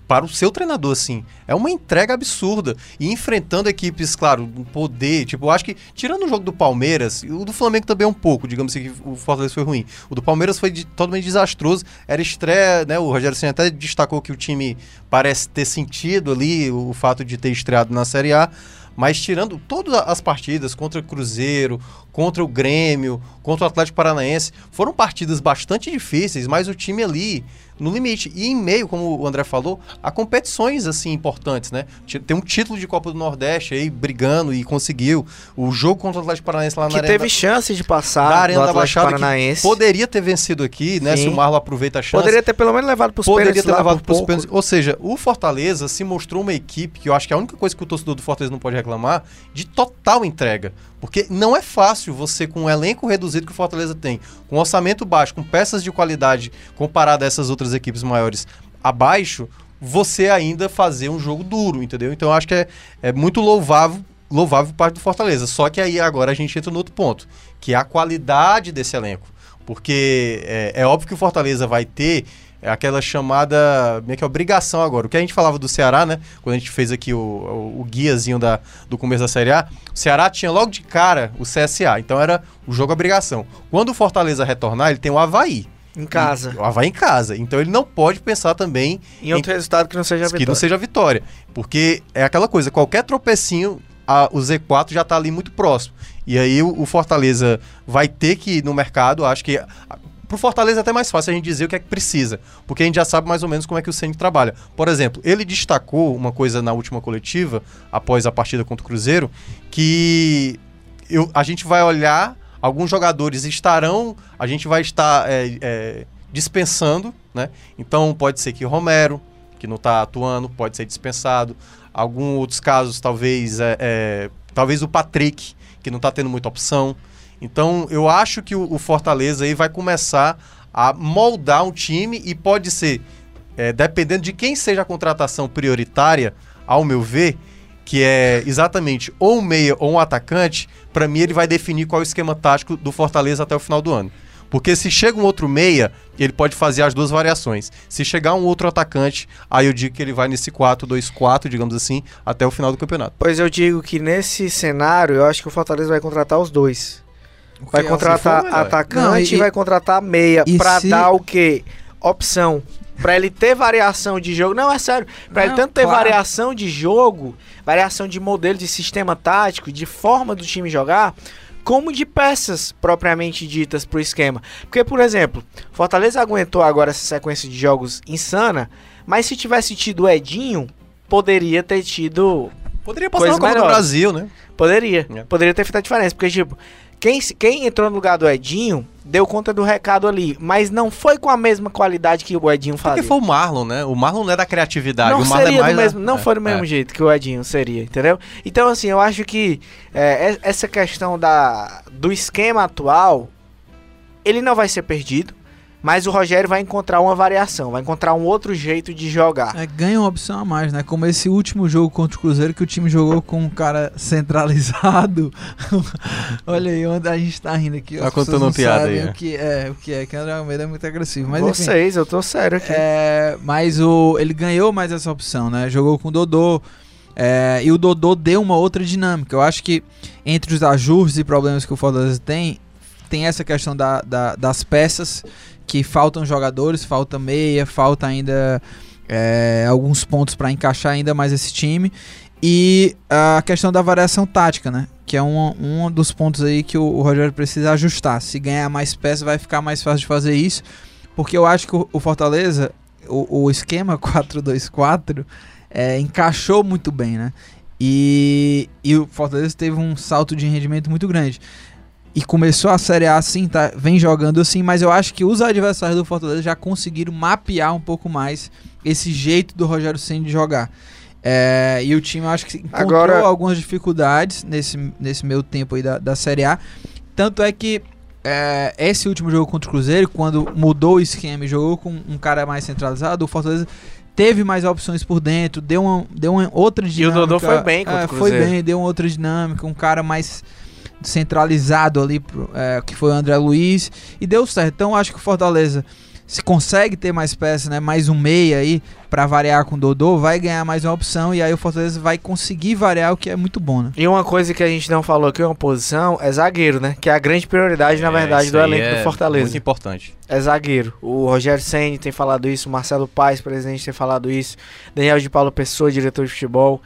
para o seu treinador, assim. É uma entrega absurda. E enfrentando equipes, claro, um poder. Tipo, eu acho que, tirando o jogo do Palmeiras, o do Flamengo também é um pouco, digamos assim, que o Fortaleza foi ruim. O do Palmeiras foi de, totalmente desastroso. Era estreia, né? O Rogério Senna até destacou que o time parece ter sentido ali o fato de ter estreado na Série A. Mas tirando todas as partidas contra o Cruzeiro, contra o Grêmio, contra o Atlético Paranaense, foram partidas bastante difíceis, mas o time ali no limite. E em meio, como o André falou, a competições assim importantes, né? Tem um título de Copa do Nordeste aí brigando e conseguiu. O jogo contra o Atlético Paranaense lá na que Arena. teve chance de passar na Arena da Baixada Paranaense. poderia ter vencido aqui, né? Sim. Se o Marlon aproveita a chance. Poderia ter pelo menos levado para os pênaltis. Poderia ter levado para os pênaltis. Ou seja, o Fortaleza se mostrou uma equipe que eu acho que é a única coisa que o torcedor do Fortaleza não pode reclamar de total entrega. Porque não é fácil você, com um elenco reduzido que o Fortaleza tem, com orçamento baixo, com peças de qualidade comparado a essas outras equipes maiores abaixo, você ainda fazer um jogo duro, entendeu? Então eu acho que é, é muito louvável, louvável parte do Fortaleza. Só que aí agora a gente entra no outro ponto, que é a qualidade desse elenco. Porque é, é óbvio que o Fortaleza vai ter é aquela chamada meio que obrigação agora. O que a gente falava do Ceará, né? Quando a gente fez aqui o, o, o, guiazinho da, do começo da Série A, o Ceará tinha logo de cara o CSA, então era o jogo obrigação. Quando o Fortaleza retornar, ele tem o Havaí. Em casa. E, o Havaí em casa. Então ele não pode pensar também em outro em, resultado que não seja a vitória. Que não seja a vitória. Porque é aquela coisa, qualquer tropecinho, a, o Z4 já está ali muito próximo. E aí o, o, Fortaleza vai ter que ir no mercado, acho que Pro Fortaleza é até mais fácil a gente dizer o que é que precisa, porque a gente já sabe mais ou menos como é que o Ceni trabalha. Por exemplo, ele destacou uma coisa na última coletiva, após a partida contra o Cruzeiro, que eu, a gente vai olhar alguns jogadores estarão, a gente vai estar é, é, dispensando, né? Então pode ser que Romero, que não está atuando, pode ser dispensado. Alguns outros casos, talvez, é, é, talvez o Patrick, que não está tendo muita opção. Então eu acho que o, Fortaleza aí vai começar a moldar um time e pode ser, é, dependendo de quem seja a contratação prioritária, ao meu ver, que é exatamente ou um meia ou um atacante, para mim ele vai definir qual é o esquema tático do Fortaleza até o final do ano. Porque se chega um outro meia, ele pode fazer as duas variações. Se chegar um outro atacante, aí eu digo que ele vai nesse 4-2-4, digamos assim, até o final do campeonato. Pois eu digo que nesse cenário, eu acho que o Fortaleza vai contratar os dois. Vai é contratar for, melhor. atacante Não, e, e- vai contratar meia e pra se- dar o quê? Opção. Pra ele ter variação de jogo. Não, é sério. Pra ele Não, tanto ter claro. variação de jogo, variação de modelo, de sistema tático, de forma do time jogar, como de peças propriamente ditas pro esquema. Porque, por exemplo, Fortaleza aguentou agora essa sequência de jogos insana, mas se tivesse tido o Edinho, poderia ter tido Poderia passar Coisa na Copa do. Brasil, né? Poderia. É. Poderia ter feito a diferença. Porque, tipo, quem, quem entrou no lugar do Edinho deu conta do recado ali. Mas não foi com a mesma qualidade que o Edinho Porque fazia. foi o Marlon, né? O Marlon não é da criatividade. não o Marlon seria é mais do mesmo, não é, foi do mesmo é. jeito que o Edinho seria, entendeu? Então, assim, eu acho que é, essa questão da, do esquema atual, ele não vai ser perdido. Mas o Rogério vai encontrar uma variação, vai encontrar um outro jeito de jogar. É, ganha uma opção a mais, né? Como esse último jogo contra o Cruzeiro, que o time jogou com um cara centralizado. Olha aí onde a gente tá rindo aqui. Tá contando uma piada aí, é. O que é, o que é, que André Almeida é muito agressivo. Mas enfim, Vocês, eu tô sério aqui. é, mas o, ele ganhou mais essa opção, né? Jogou com o Dodô. é, e o Dodô deu uma outra dinâmica. Eu acho que entre os ajustes e problemas que o Fortaleza tem, tem essa questão da, da- das peças, que faltam jogadores, falta meia, falta ainda é, alguns pontos para encaixar ainda mais esse time. E a questão da variação tática, né? Que é um, um dos pontos aí que o, o Rogério precisa ajustar. Se ganhar mais peças, vai ficar mais fácil de fazer isso. Porque eu acho que o, o Fortaleza, o, o esquema 4-2-4, é, encaixou muito bem, né? E, e o Fortaleza teve um salto de rendimento muito grande. E começou a Série A assim, tá, vem jogando assim, mas eu acho que os adversários do Fortaleza já conseguiram mapear um pouco mais esse jeito do Rogério Ceni de jogar. É, e o time eu acho que encontrou Agora- algumas dificuldades nesse, nesse meio tempo aí da, da Série A. Tanto é que é, esse último jogo contra o Cruzeiro, quando mudou o esquema e jogou com um cara mais centralizado, o Fortaleza teve mais opções por dentro, deu uma, deu uma outra E o dinâmica. Dodô foi bem contra é, o Foi Cruzeiro. bem, deu uma outra dinâmica, um cara mais centralizado ali, pro- é, que foi o André Luiz, e deu certo. Então acho que o Fortaleza, se consegue ter mais peças, né, mais um meia aí, pra variar com o Dodô, vai ganhar mais uma opção, e aí o Fortaleza vai conseguir variar, o que é muito bom, né? E uma coisa que a gente não falou aqui, uma posição, é zagueiro, né? Que é a grande prioridade, na É, verdade, do elenco é do Fortaleza. Muito importante. É zagueiro. O Rogério Senni tem falado isso, o Marcelo Paes, presidente, tem falado isso, Daniel de Paulo Pessoa, diretor de futebol.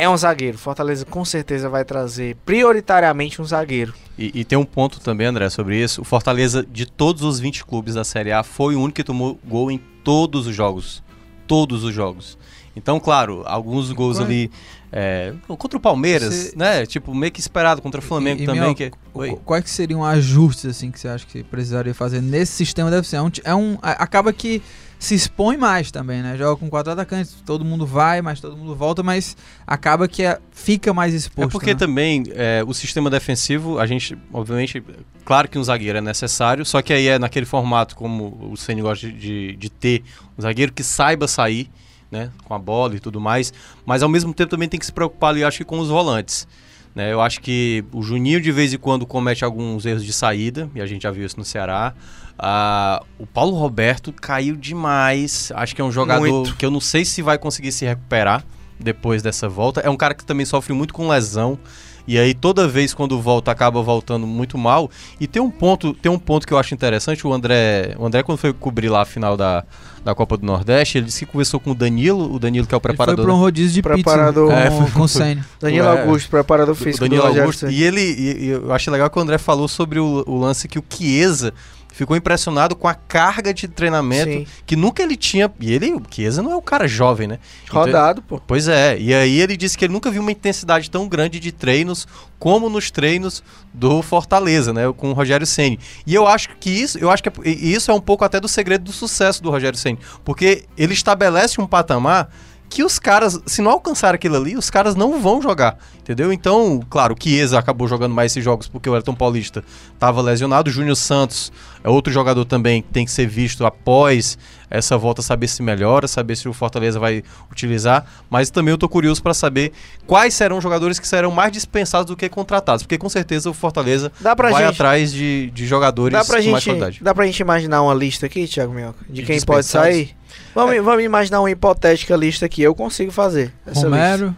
É um zagueiro. Fortaleza com certeza vai trazer prioritariamente um zagueiro. E, e tem um ponto também, André, sobre isso. O Fortaleza, de todos os 20 clubes da Série A, foi o único que tomou gol em todos os jogos. Todos os jogos. Então, claro, alguns gols Qual ali. é, contra o Palmeiras, Você- né? Tipo, meio que esperado contra o Flamengo E- e, também. Minhoca, que... Oi. Quais que seriam ajustes assim que você acha que precisaria fazer nesse sistema? Deve ser é um, é um acaba que se expõe mais também, né? Joga com quatro atacantes, todo mundo vai, mas todo mundo volta, mas acaba que é- fica mais exposto. É porque né? também é, o sistema defensivo, a gente, obviamente, claro que um zagueiro é necessário, só que aí é naquele formato como o Ceni gosta de, de, de ter, um zagueiro que saiba sair, né, com a bola e tudo mais, mas ao mesmo tempo também tem que se preocupar ali, acho que com os volantes. Né, eu acho que o Juninho de vez em quando comete alguns erros de saída, e a gente já viu isso no Ceará. Ah, o Paulo Roberto caiu demais. Acho que é um jogador Muito. que eu não sei se vai conseguir se recuperar depois dessa volta. É um cara que também sofre muito com lesão. E aí toda vez quando volta acaba voltando muito mal. E tem um ponto, tem um ponto que eu acho interessante, o André, o André quando foi cobrir lá a final da, da Copa do Nordeste, ele disse que conversou com o Danilo, o Danilo que é o Ele foi preparador. pra um rodízio de Preparador- pizza É, com, foi- com o Senna. Danilo É. Augusto, preparador físico Danilo do Augusto. E ele, e- e eu acho legal que o André falou sobre o, o lance que o Chiesa ficou impressionado com a carga de treinamento Sim. que nunca ele tinha. E ele, o Chiesa não é um cara jovem, né? Então, Rodado, pô. Pois é, e aí ele disse que ele nunca viu uma intensidade tão grande de treinos como nos treinos do Fortaleza, né, com o Rogério Ceni. E eu acho que isso, eu acho que é- isso é um pouco até do segredo do sucesso do Rogério Ceni, porque ele estabelece um patamar que os caras, se não alcançar aquilo ali, os caras não vão jogar, entendeu? Então, claro, o Chiesa acabou jogando mais esses jogos porque o Elton Paulista estava lesionado, o Júnior Santos é outro jogador também que tem que ser visto após essa volta, saber se melhora, saber se o Fortaleza vai utilizar, mas também eu tô curioso para saber quais serão os jogadores que serão mais dispensados do que contratados, porque com certeza o Fortaleza Dá pra vai gente- atrás de, de jogadores Dá pra, com mais gente, qualidade. dá pra gente imaginar uma lista aqui, Thiago Minhoca? De De quem pode sair? Vamos, vamos imaginar uma hipotética lista aqui. Eu consigo fazer essa lista. Romero,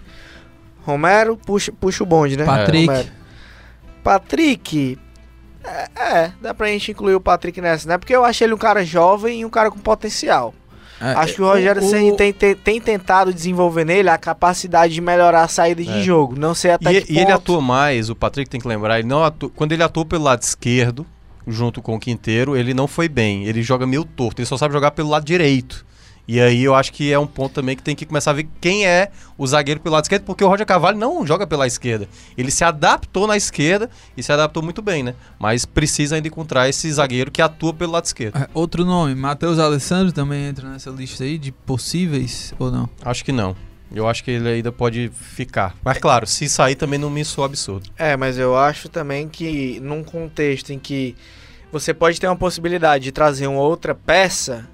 Romero, puxa, puxa o bonde, né? Patrick. Romero. Patrick. É, é, dá pra gente incluir o Patrick nessa, né? Porque eu acho ele um cara jovem e um cara com potencial. é, Acho que o Rogério o- Ceni tem, tem, tem tentado desenvolver nele a capacidade de melhorar a saída de É. jogo. Não sei até E, que e ele ponto. atua mais, o Patrick tem que lembrar, ele não atua- quando ele atua pelo lado esquerdo, junto com o Quinteiro, ele não foi bem. Ele joga meio torto, ele só sabe jogar pelo lado direito. E aí eu acho que é um ponto também que tem que começar a ver quem é o zagueiro pelo lado esquerdo, porque o Roger Carvalho não joga pela esquerda. Ele se adaptou na esquerda e se adaptou muito bem, né? Mas precisa ainda encontrar esse zagueiro que atua pelo lado esquerdo. É, Outro nome, Matheus Alessandro também entra nessa lista aí de possíveis ou não? Acho que não. Eu acho que ele ainda pode ficar. Mas claro, se sair também não me soa absurdo. É, mas eu acho também que num contexto em que você pode ter uma possibilidade de trazer uma outra peça,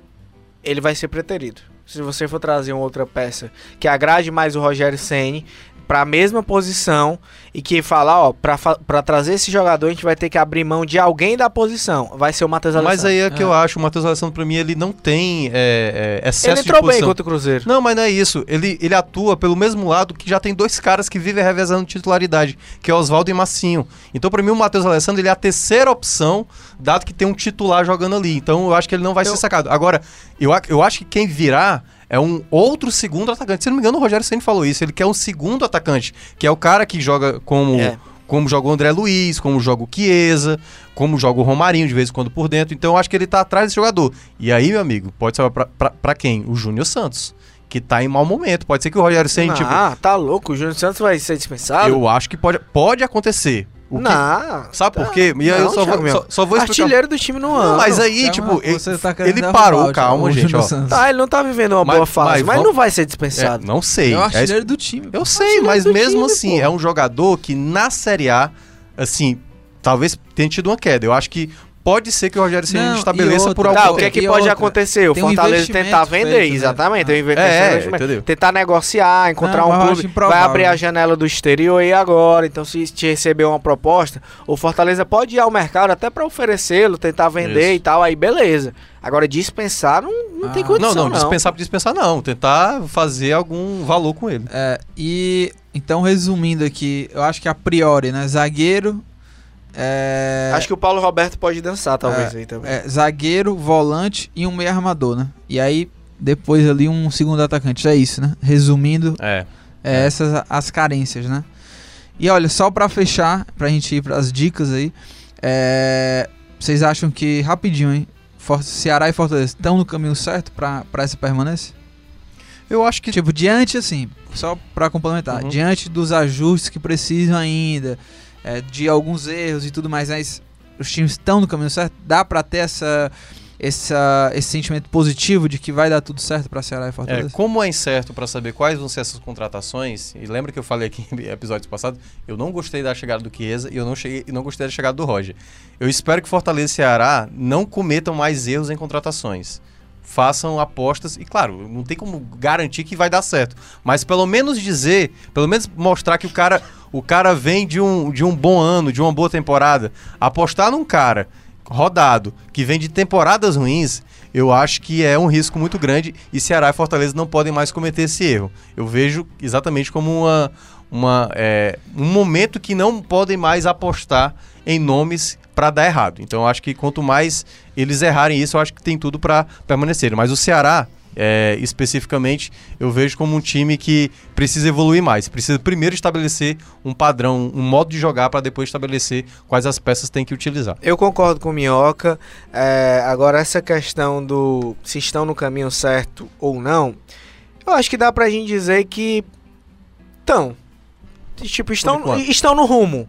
ele vai ser preterido. Se você for trazer uma outra peça que agrade mais o Rogério Ceni para a mesma posição e que falar, ó, pra trazer esse jogador a gente vai ter que abrir mão de alguém da posição. Vai ser o Matheus Mas Alessandro. aí é que É. eu acho, o Matheus Alessandro pra mim ele não tem é, é, excesso ele de entrou bem posição. contra o Cruzeiro. Não, mas não é isso. Ele, ele atua pelo mesmo lado que já tem dois caras que vivem revezando titularidade, que é Oswaldo e Massinho. Então, pra mim, o Matheus Alessandro ele é a terceira opção, dado que tem um titular jogando ali. Então, eu acho que ele não vai Eu- ser sacado. Agora, eu, eu acho que quem virá é um outro segundo atacante. Se não me engano, o Rogério Senna falou isso. Ele quer um segundo atacante, que é o cara que joga como. É. Como joga o André Luiz, como joga o Chiesa, como joga o Romarinho de vez em quando por dentro. Então eu acho que ele tá atrás desse jogador. E aí, meu amigo, pode ser pra, pra, pra quem? O Júnior Santos. Que tá em mau momento. Pode ser que o Rogério Senna, tipo, Ah, tá louco. O Júnior Santos vai ser dispensado? eu acho que pode, pode acontecer. O que- Não. Sabe tá- por quê? E aí eu só Thiago vou, só, só vou explicar. Artilheiro do time no ano. Não, mas aí, Thiago, tipo, ele, você tá ele parou, o- calma, o gente, ó. Tá, ele não tá vivendo uma Mas- boa fase, mas mas, vamos- não vai ser É, dispensado. não sei. É o É- artilheiro do time. eu sei, artilheiro mas mesmo time, assim, pô. é um jogador que na Série A, assim, talvez tenha tido uma queda. Eu acho que pode ser que o Rogério Não, estabeleça e outra- por algum Tá, o que é que E pode outra, acontecer? O tem um Fortaleza investimento tentar vender, feito, né? exatamente. Tem um É, entendeu? tentar negociar, encontrar Não, um clube. Vai abrir a janela do exterior aí agora. Então, se te receber uma proposta, o Fortaleza pode ir ao mercado até pra oferecê-lo, tentar vender Isso. e tal. Aí, beleza. Agora, dispensar não, não tem Ah. condição. Não, não, dispensar por dispensar não. Tentar fazer algum valor com ele. É, e então, resumindo aqui, eu acho que a priori, né? Zagueiro. É, Acho que o Paulo Roberto pode dançar, talvez, aí também. é, zagueiro, volante e um meio armador, né? E aí, depois ali, um segundo atacante. É isso, né? Resumindo, É. é, essas a- as carências, né? E olha, só pra fechar, pra gente ir pras dicas aí, é, vocês acham que, rapidinho, hein? For- Ceará e Fortaleza estão no caminho certo pra, pra essa permanência? Eu acho que Tipo, diante, assim, só pra complementar, Uhum. diante dos ajustes que precisam ainda, é, de alguns erros e tudo mais, mas os times estão no caminho certo, dá pra ter essa, essa, esse sentimento positivo de que vai dar tudo certo pra Ceará e É, Fortaleza? como é incerto para saber quais vão ser essas contratações, e lembra que eu falei aqui em episódios passados, eu não gostei da chegada do Chiesa e eu não, cheguei, não gostei da chegada do Roger. Eu espero que Fortaleza e Ceará não cometam mais erros em contratações. Façam apostas, e claro, não tem como garantir que vai dar certo, mas pelo menos dizer, pelo menos mostrar que o cara, o cara vem de um, de um bom ano, de uma boa temporada. Apostar num cara rodado, que vem de temporadas ruins, eu acho que é um risco muito grande e Ceará e Fortaleza não podem mais cometer esse erro. Eu vejo exatamente como uma, uma, é, um momento que não podem mais apostar em nomes para dar errado. Então eu acho que quanto mais eles errarem isso, eu acho que tem tudo para permanecer. Mas o Ceará é, especificamente, eu vejo como um time que precisa evoluir mais. Precisa primeiro estabelecer um padrão, um modo de jogar para depois estabelecer quais as peças tem que utilizar. Eu concordo com o Minhoca. É, agora, essa questão do se estão no caminho certo ou não, eu acho que dá pra gente dizer que estão. Tipo, estão, estão no rumo.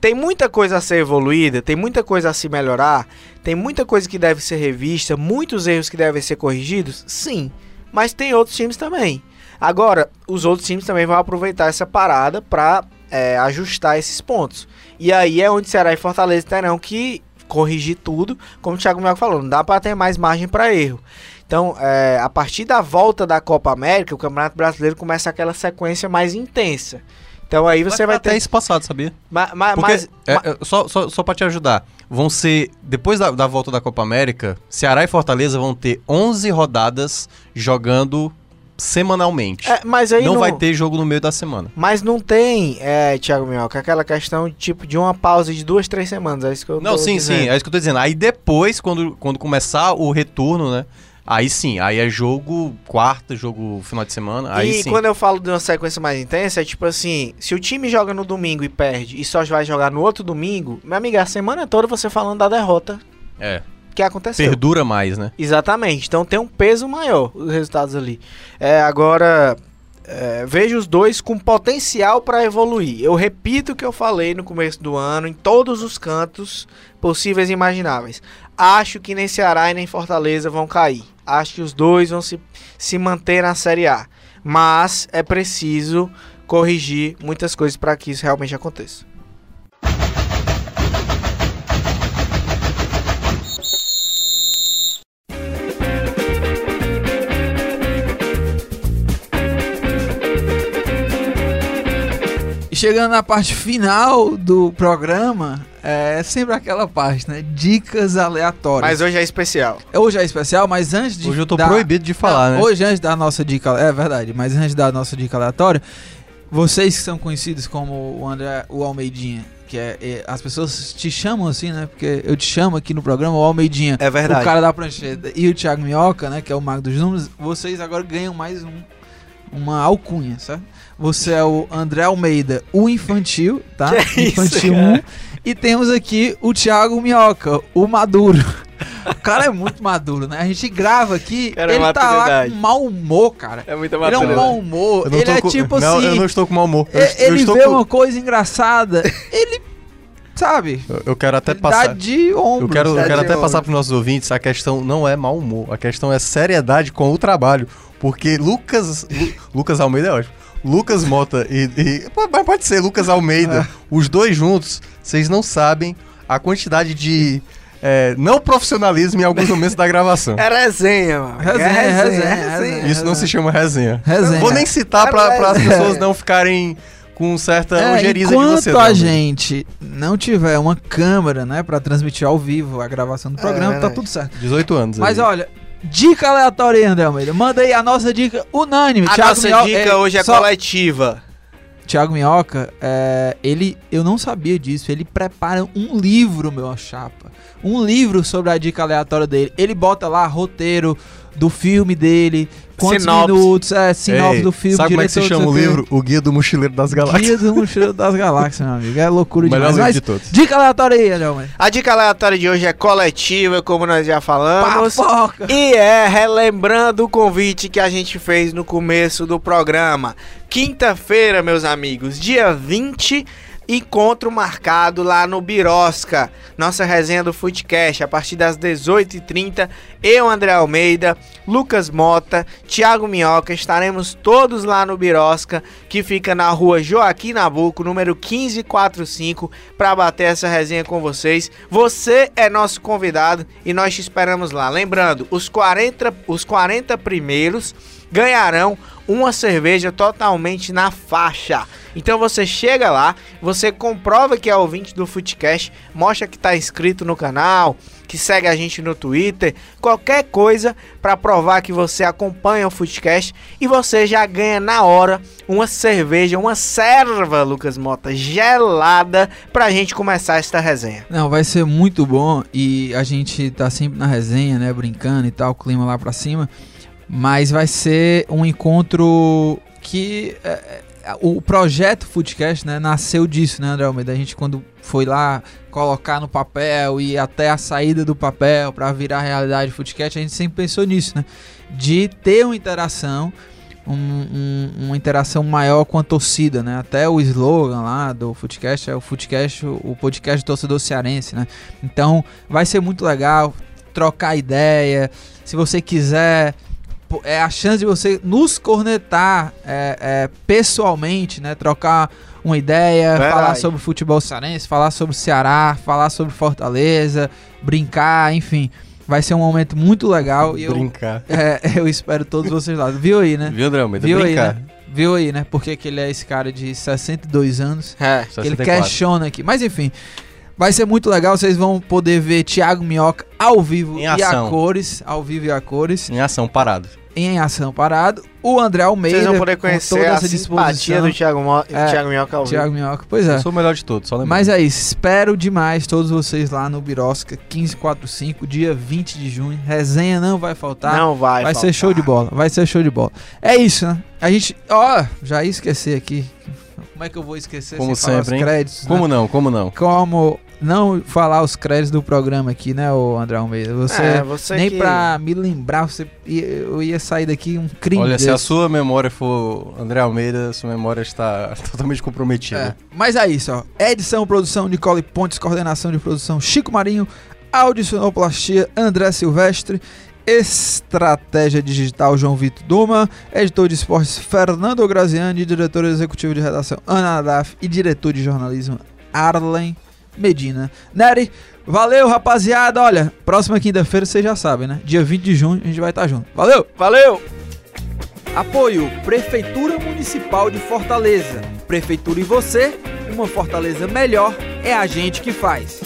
Tem muita coisa a ser evoluída, tem muita coisa a se melhorar, tem muita coisa que deve ser revista, muitos erros que devem ser corrigidos, sim. Mas tem outros times também. Agora, os outros times também vão aproveitar essa parada para é, ajustar esses pontos. E aí é onde Ceará e Fortaleza terão que corrigir tudo, como o Thiago Melo falou, não dá para ter mais margem para erro. Então, é, a partir da volta da Copa América, o Campeonato Brasileiro começa aquela sequência mais intensa. Então aí você vai, vai ter. Até espaçado, sabia? Ma, ma, Porque, mas. é, ma- é, só só, só para te ajudar, vão ser. Depois da, da volta da Copa América, Ceará e Fortaleza vão ter 11 rodadas jogando semanalmente. é, mas aí não, não, vai ter jogo no meio da semana. Mas não tem, é, Thiago Minhoca, aquela questão tipo de uma pausa de duas, três semanas. É isso que eu Não, sim, dizendo. sim, é isso que eu tô dizendo. Aí depois, quando, quando começar o retorno, né? Aí sim, aí é jogo quarta, jogo final de semana. Aí e sim. quando eu falo de uma sequência mais intensa, é tipo assim, se o time joga no domingo e perde e só vai jogar no outro domingo, meu amigo, a semana toda você falando da derrota É, que aconteceu. perdura mais, né? Exatamente, então tem um peso maior os resultados ali. É, agora, é, vejo os dois com potencial para evoluir. Eu repito o que eu falei no começo do ano, em todos os cantos possíveis e imagináveis. Acho que nem Ceará e nem Fortaleza vão cair. Acho que os dois vão se, se manter na Série A. Mas é preciso corrigir muitas coisas para que isso realmente aconteça. Chegando na parte final do programa, é sempre aquela parte, né? Dicas aleatórias. Mas hoje é especial. Hoje é especial, mas antes de. Hoje eu tô dar- proibido de falar, Não, né? Hoje, antes da nossa dica. É verdade, mas antes da nossa dica aleatória, vocês que são conhecidos como o André, o Almeidinha, que é, é- As pessoas te chamam assim, né? Porque eu te chamo aqui no programa, o Almeidinha. É O cara da prancheta e o Thiago Minhoca, né? Que é o mago dos números. Vocês agora ganham mais um, uma alcunha, certo? Você é o André Almeida, o infantil, tá? Que isso, infantil cara? 1. E temos aqui o Thiago Minhoca, o maduro. O cara é muito maduro, né? A gente grava aqui, Cara, é ele tá lá maturidade. com mau humor, cara. É muita Ele é um mau humor, Eu não ele é com- tipo não, assim, eu não estou com mau humor. Eu, eu ele estou vê com- uma coisa engraçada, ele, sabe, eu- eu quero até ele dá passar. de ombro. Eu quero, eu quero até olho. passar para os nossos ouvintes, a questão não é mau humor, a questão é seriedade com o trabalho. Porque Lucas. Lu- Lucas Almeida é ótimo. Lucas Mota e. e- pode ser Lucas Almeida. os dois juntos, vocês não sabem a quantidade de. é, não profissionalismo em alguns momentos da gravação. É resenha, mano. Resenha, é resenha, é resenha. Isso não se chama resenha. Resenha. Vou nem citar para as É. pessoas não ficarem com certa É, ojeriza de enquanto você. a Dalmeida. gente não tiver uma câmera, né, pra transmitir ao vivo a gravação do programa, tá verdade. tudo certo. 18 anos. Mas aí. olha, dica aleatória aí, André Almeida. Manda aí a nossa dica unânime. A Thiago nossa Minhoca- dica é, hoje é só- coletiva. Thiago Minhoca, é, ele, eu não sabia disso, ele prepara um livro, meu chapa. Um livro sobre a dica aleatória dele. Ele bota lá roteiro do filme dele, quantos Sinopse. minutos, é, sinopse Ei, do filme, Sabe como é que se chama o livro? O Guia do Mochileiro das Galáxias. Guia do Mochileiro das Galáxias, meu amigo. É loucura melhor demais. livro Mas, de todos. dica aleatória aí, Almeida. A dica aleatória de hoje é coletiva, como nós já falamos. Papoca. E é relembrando o convite que a gente fez no começo do programa. Quinta-feira, meus amigos, dia 20, encontro marcado lá no Birosca. Nossa resenha do Footcast, a partir das 18h30. Eu, André Almeida, Lucas Mota, Thiago Minhoca, estaremos todos lá no Birosca, que fica na rua Joaquim Nabuco, número 1545, para bater essa resenha com vocês. Você é nosso convidado e nós te esperamos lá. Lembrando, os 40, os 40 primeiros ganharão uma cerveja totalmente na faixa. Então você chega lá, você comprova que é ouvinte do Footcast, mostra que está inscrito no canal, que segue a gente no Twitter, qualquer coisa para provar que você acompanha o Footcast e você já ganha na hora uma cerveja, uma serva, Lucas Mota, gelada pra gente começar esta resenha. Não, vai ser muito bom e a gente tá sempre na resenha, né, brincando e tal, clima lá pra cima. Mas vai ser um encontro que é, é, o projeto Foodcast, né, nasceu disso, né, André Almeida? A gente quando foi lá colocar no papel e até a saída do papel para virar realidade Foodcast, a gente sempre pensou nisso, né? De ter uma interação, um, um, uma interação maior com a torcida, né? Até o slogan lá do Foodcast é o Foodcast, o podcast do torcedor cearense, né? Então vai ser muito legal trocar ideia. Se você quiser é a chance de você nos cornetar é, é, pessoalmente, né? Trocar uma ideia, Verdade. falar sobre futebol cearense, falar sobre Ceará, falar sobre Fortaleza, brincar, enfim. Vai ser um momento muito legal e eu, Brincar. é, eu espero todos vocês lá. Viu aí, né? Viu, André Almeida? Viu aí, Brincar. né? Viu aí, né? Porque que ele é esse cara de 62 anos É. que ele 64. questiona aqui. Mas enfim, vai ser muito legal. Vocês vão poder ver Thiago Minhoca ao vivo Em e a ação. cores. Ao vivo e a cores. Em ação, parado. Em ação parado. O André Almeida. Vocês vão poder conhecer toda a essa simpatia disposição. do Thiago, Mo... É. Thiago Minhoca ao vivo. Thiago Minhoca. Pois Eu é. sou o melhor de todos, só lembrando. Mas é isso. Espero demais todos vocês lá no Birosca 1545, dia 20 de junho. Resenha não vai faltar. Não vai Vai ser faltar. show de bola, vai ser show de bola. É isso, né? A gente, ó, já ia esquecer aqui. Como é que eu vou esquecer Como sem falar sempre, os hein? créditos? né? Como não? Como não? Como não falar os créditos do programa aqui, né, ô André Almeida? Você, É, você nem que- pra me lembrar, você ia- eu ia sair daqui um crime. Olha, se a desse. sua memória for André Almeida, sua memória está totalmente É, comprometida. mas é isso, ó. Edição, produção, Nicole Pontes, coordenação de produção, Chico Marinho, audicionoplastia, André Silvestre, estratégia digital, João Vitor Duma, editor de esportes, Fernando Graziani, diretor executivo de redação, Ana Nadaf e diretor de jornalismo, Arlen Medina. Nery, valeu, rapaziada. Olha, próxima quinta-feira vocês já sabem, né? Dia 20 de junho a gente vai estar junto. Valeu! Valeu! Apoio Prefeitura Municipal de Fortaleza. Prefeitura e você, uma Fortaleza melhor é a gente que faz.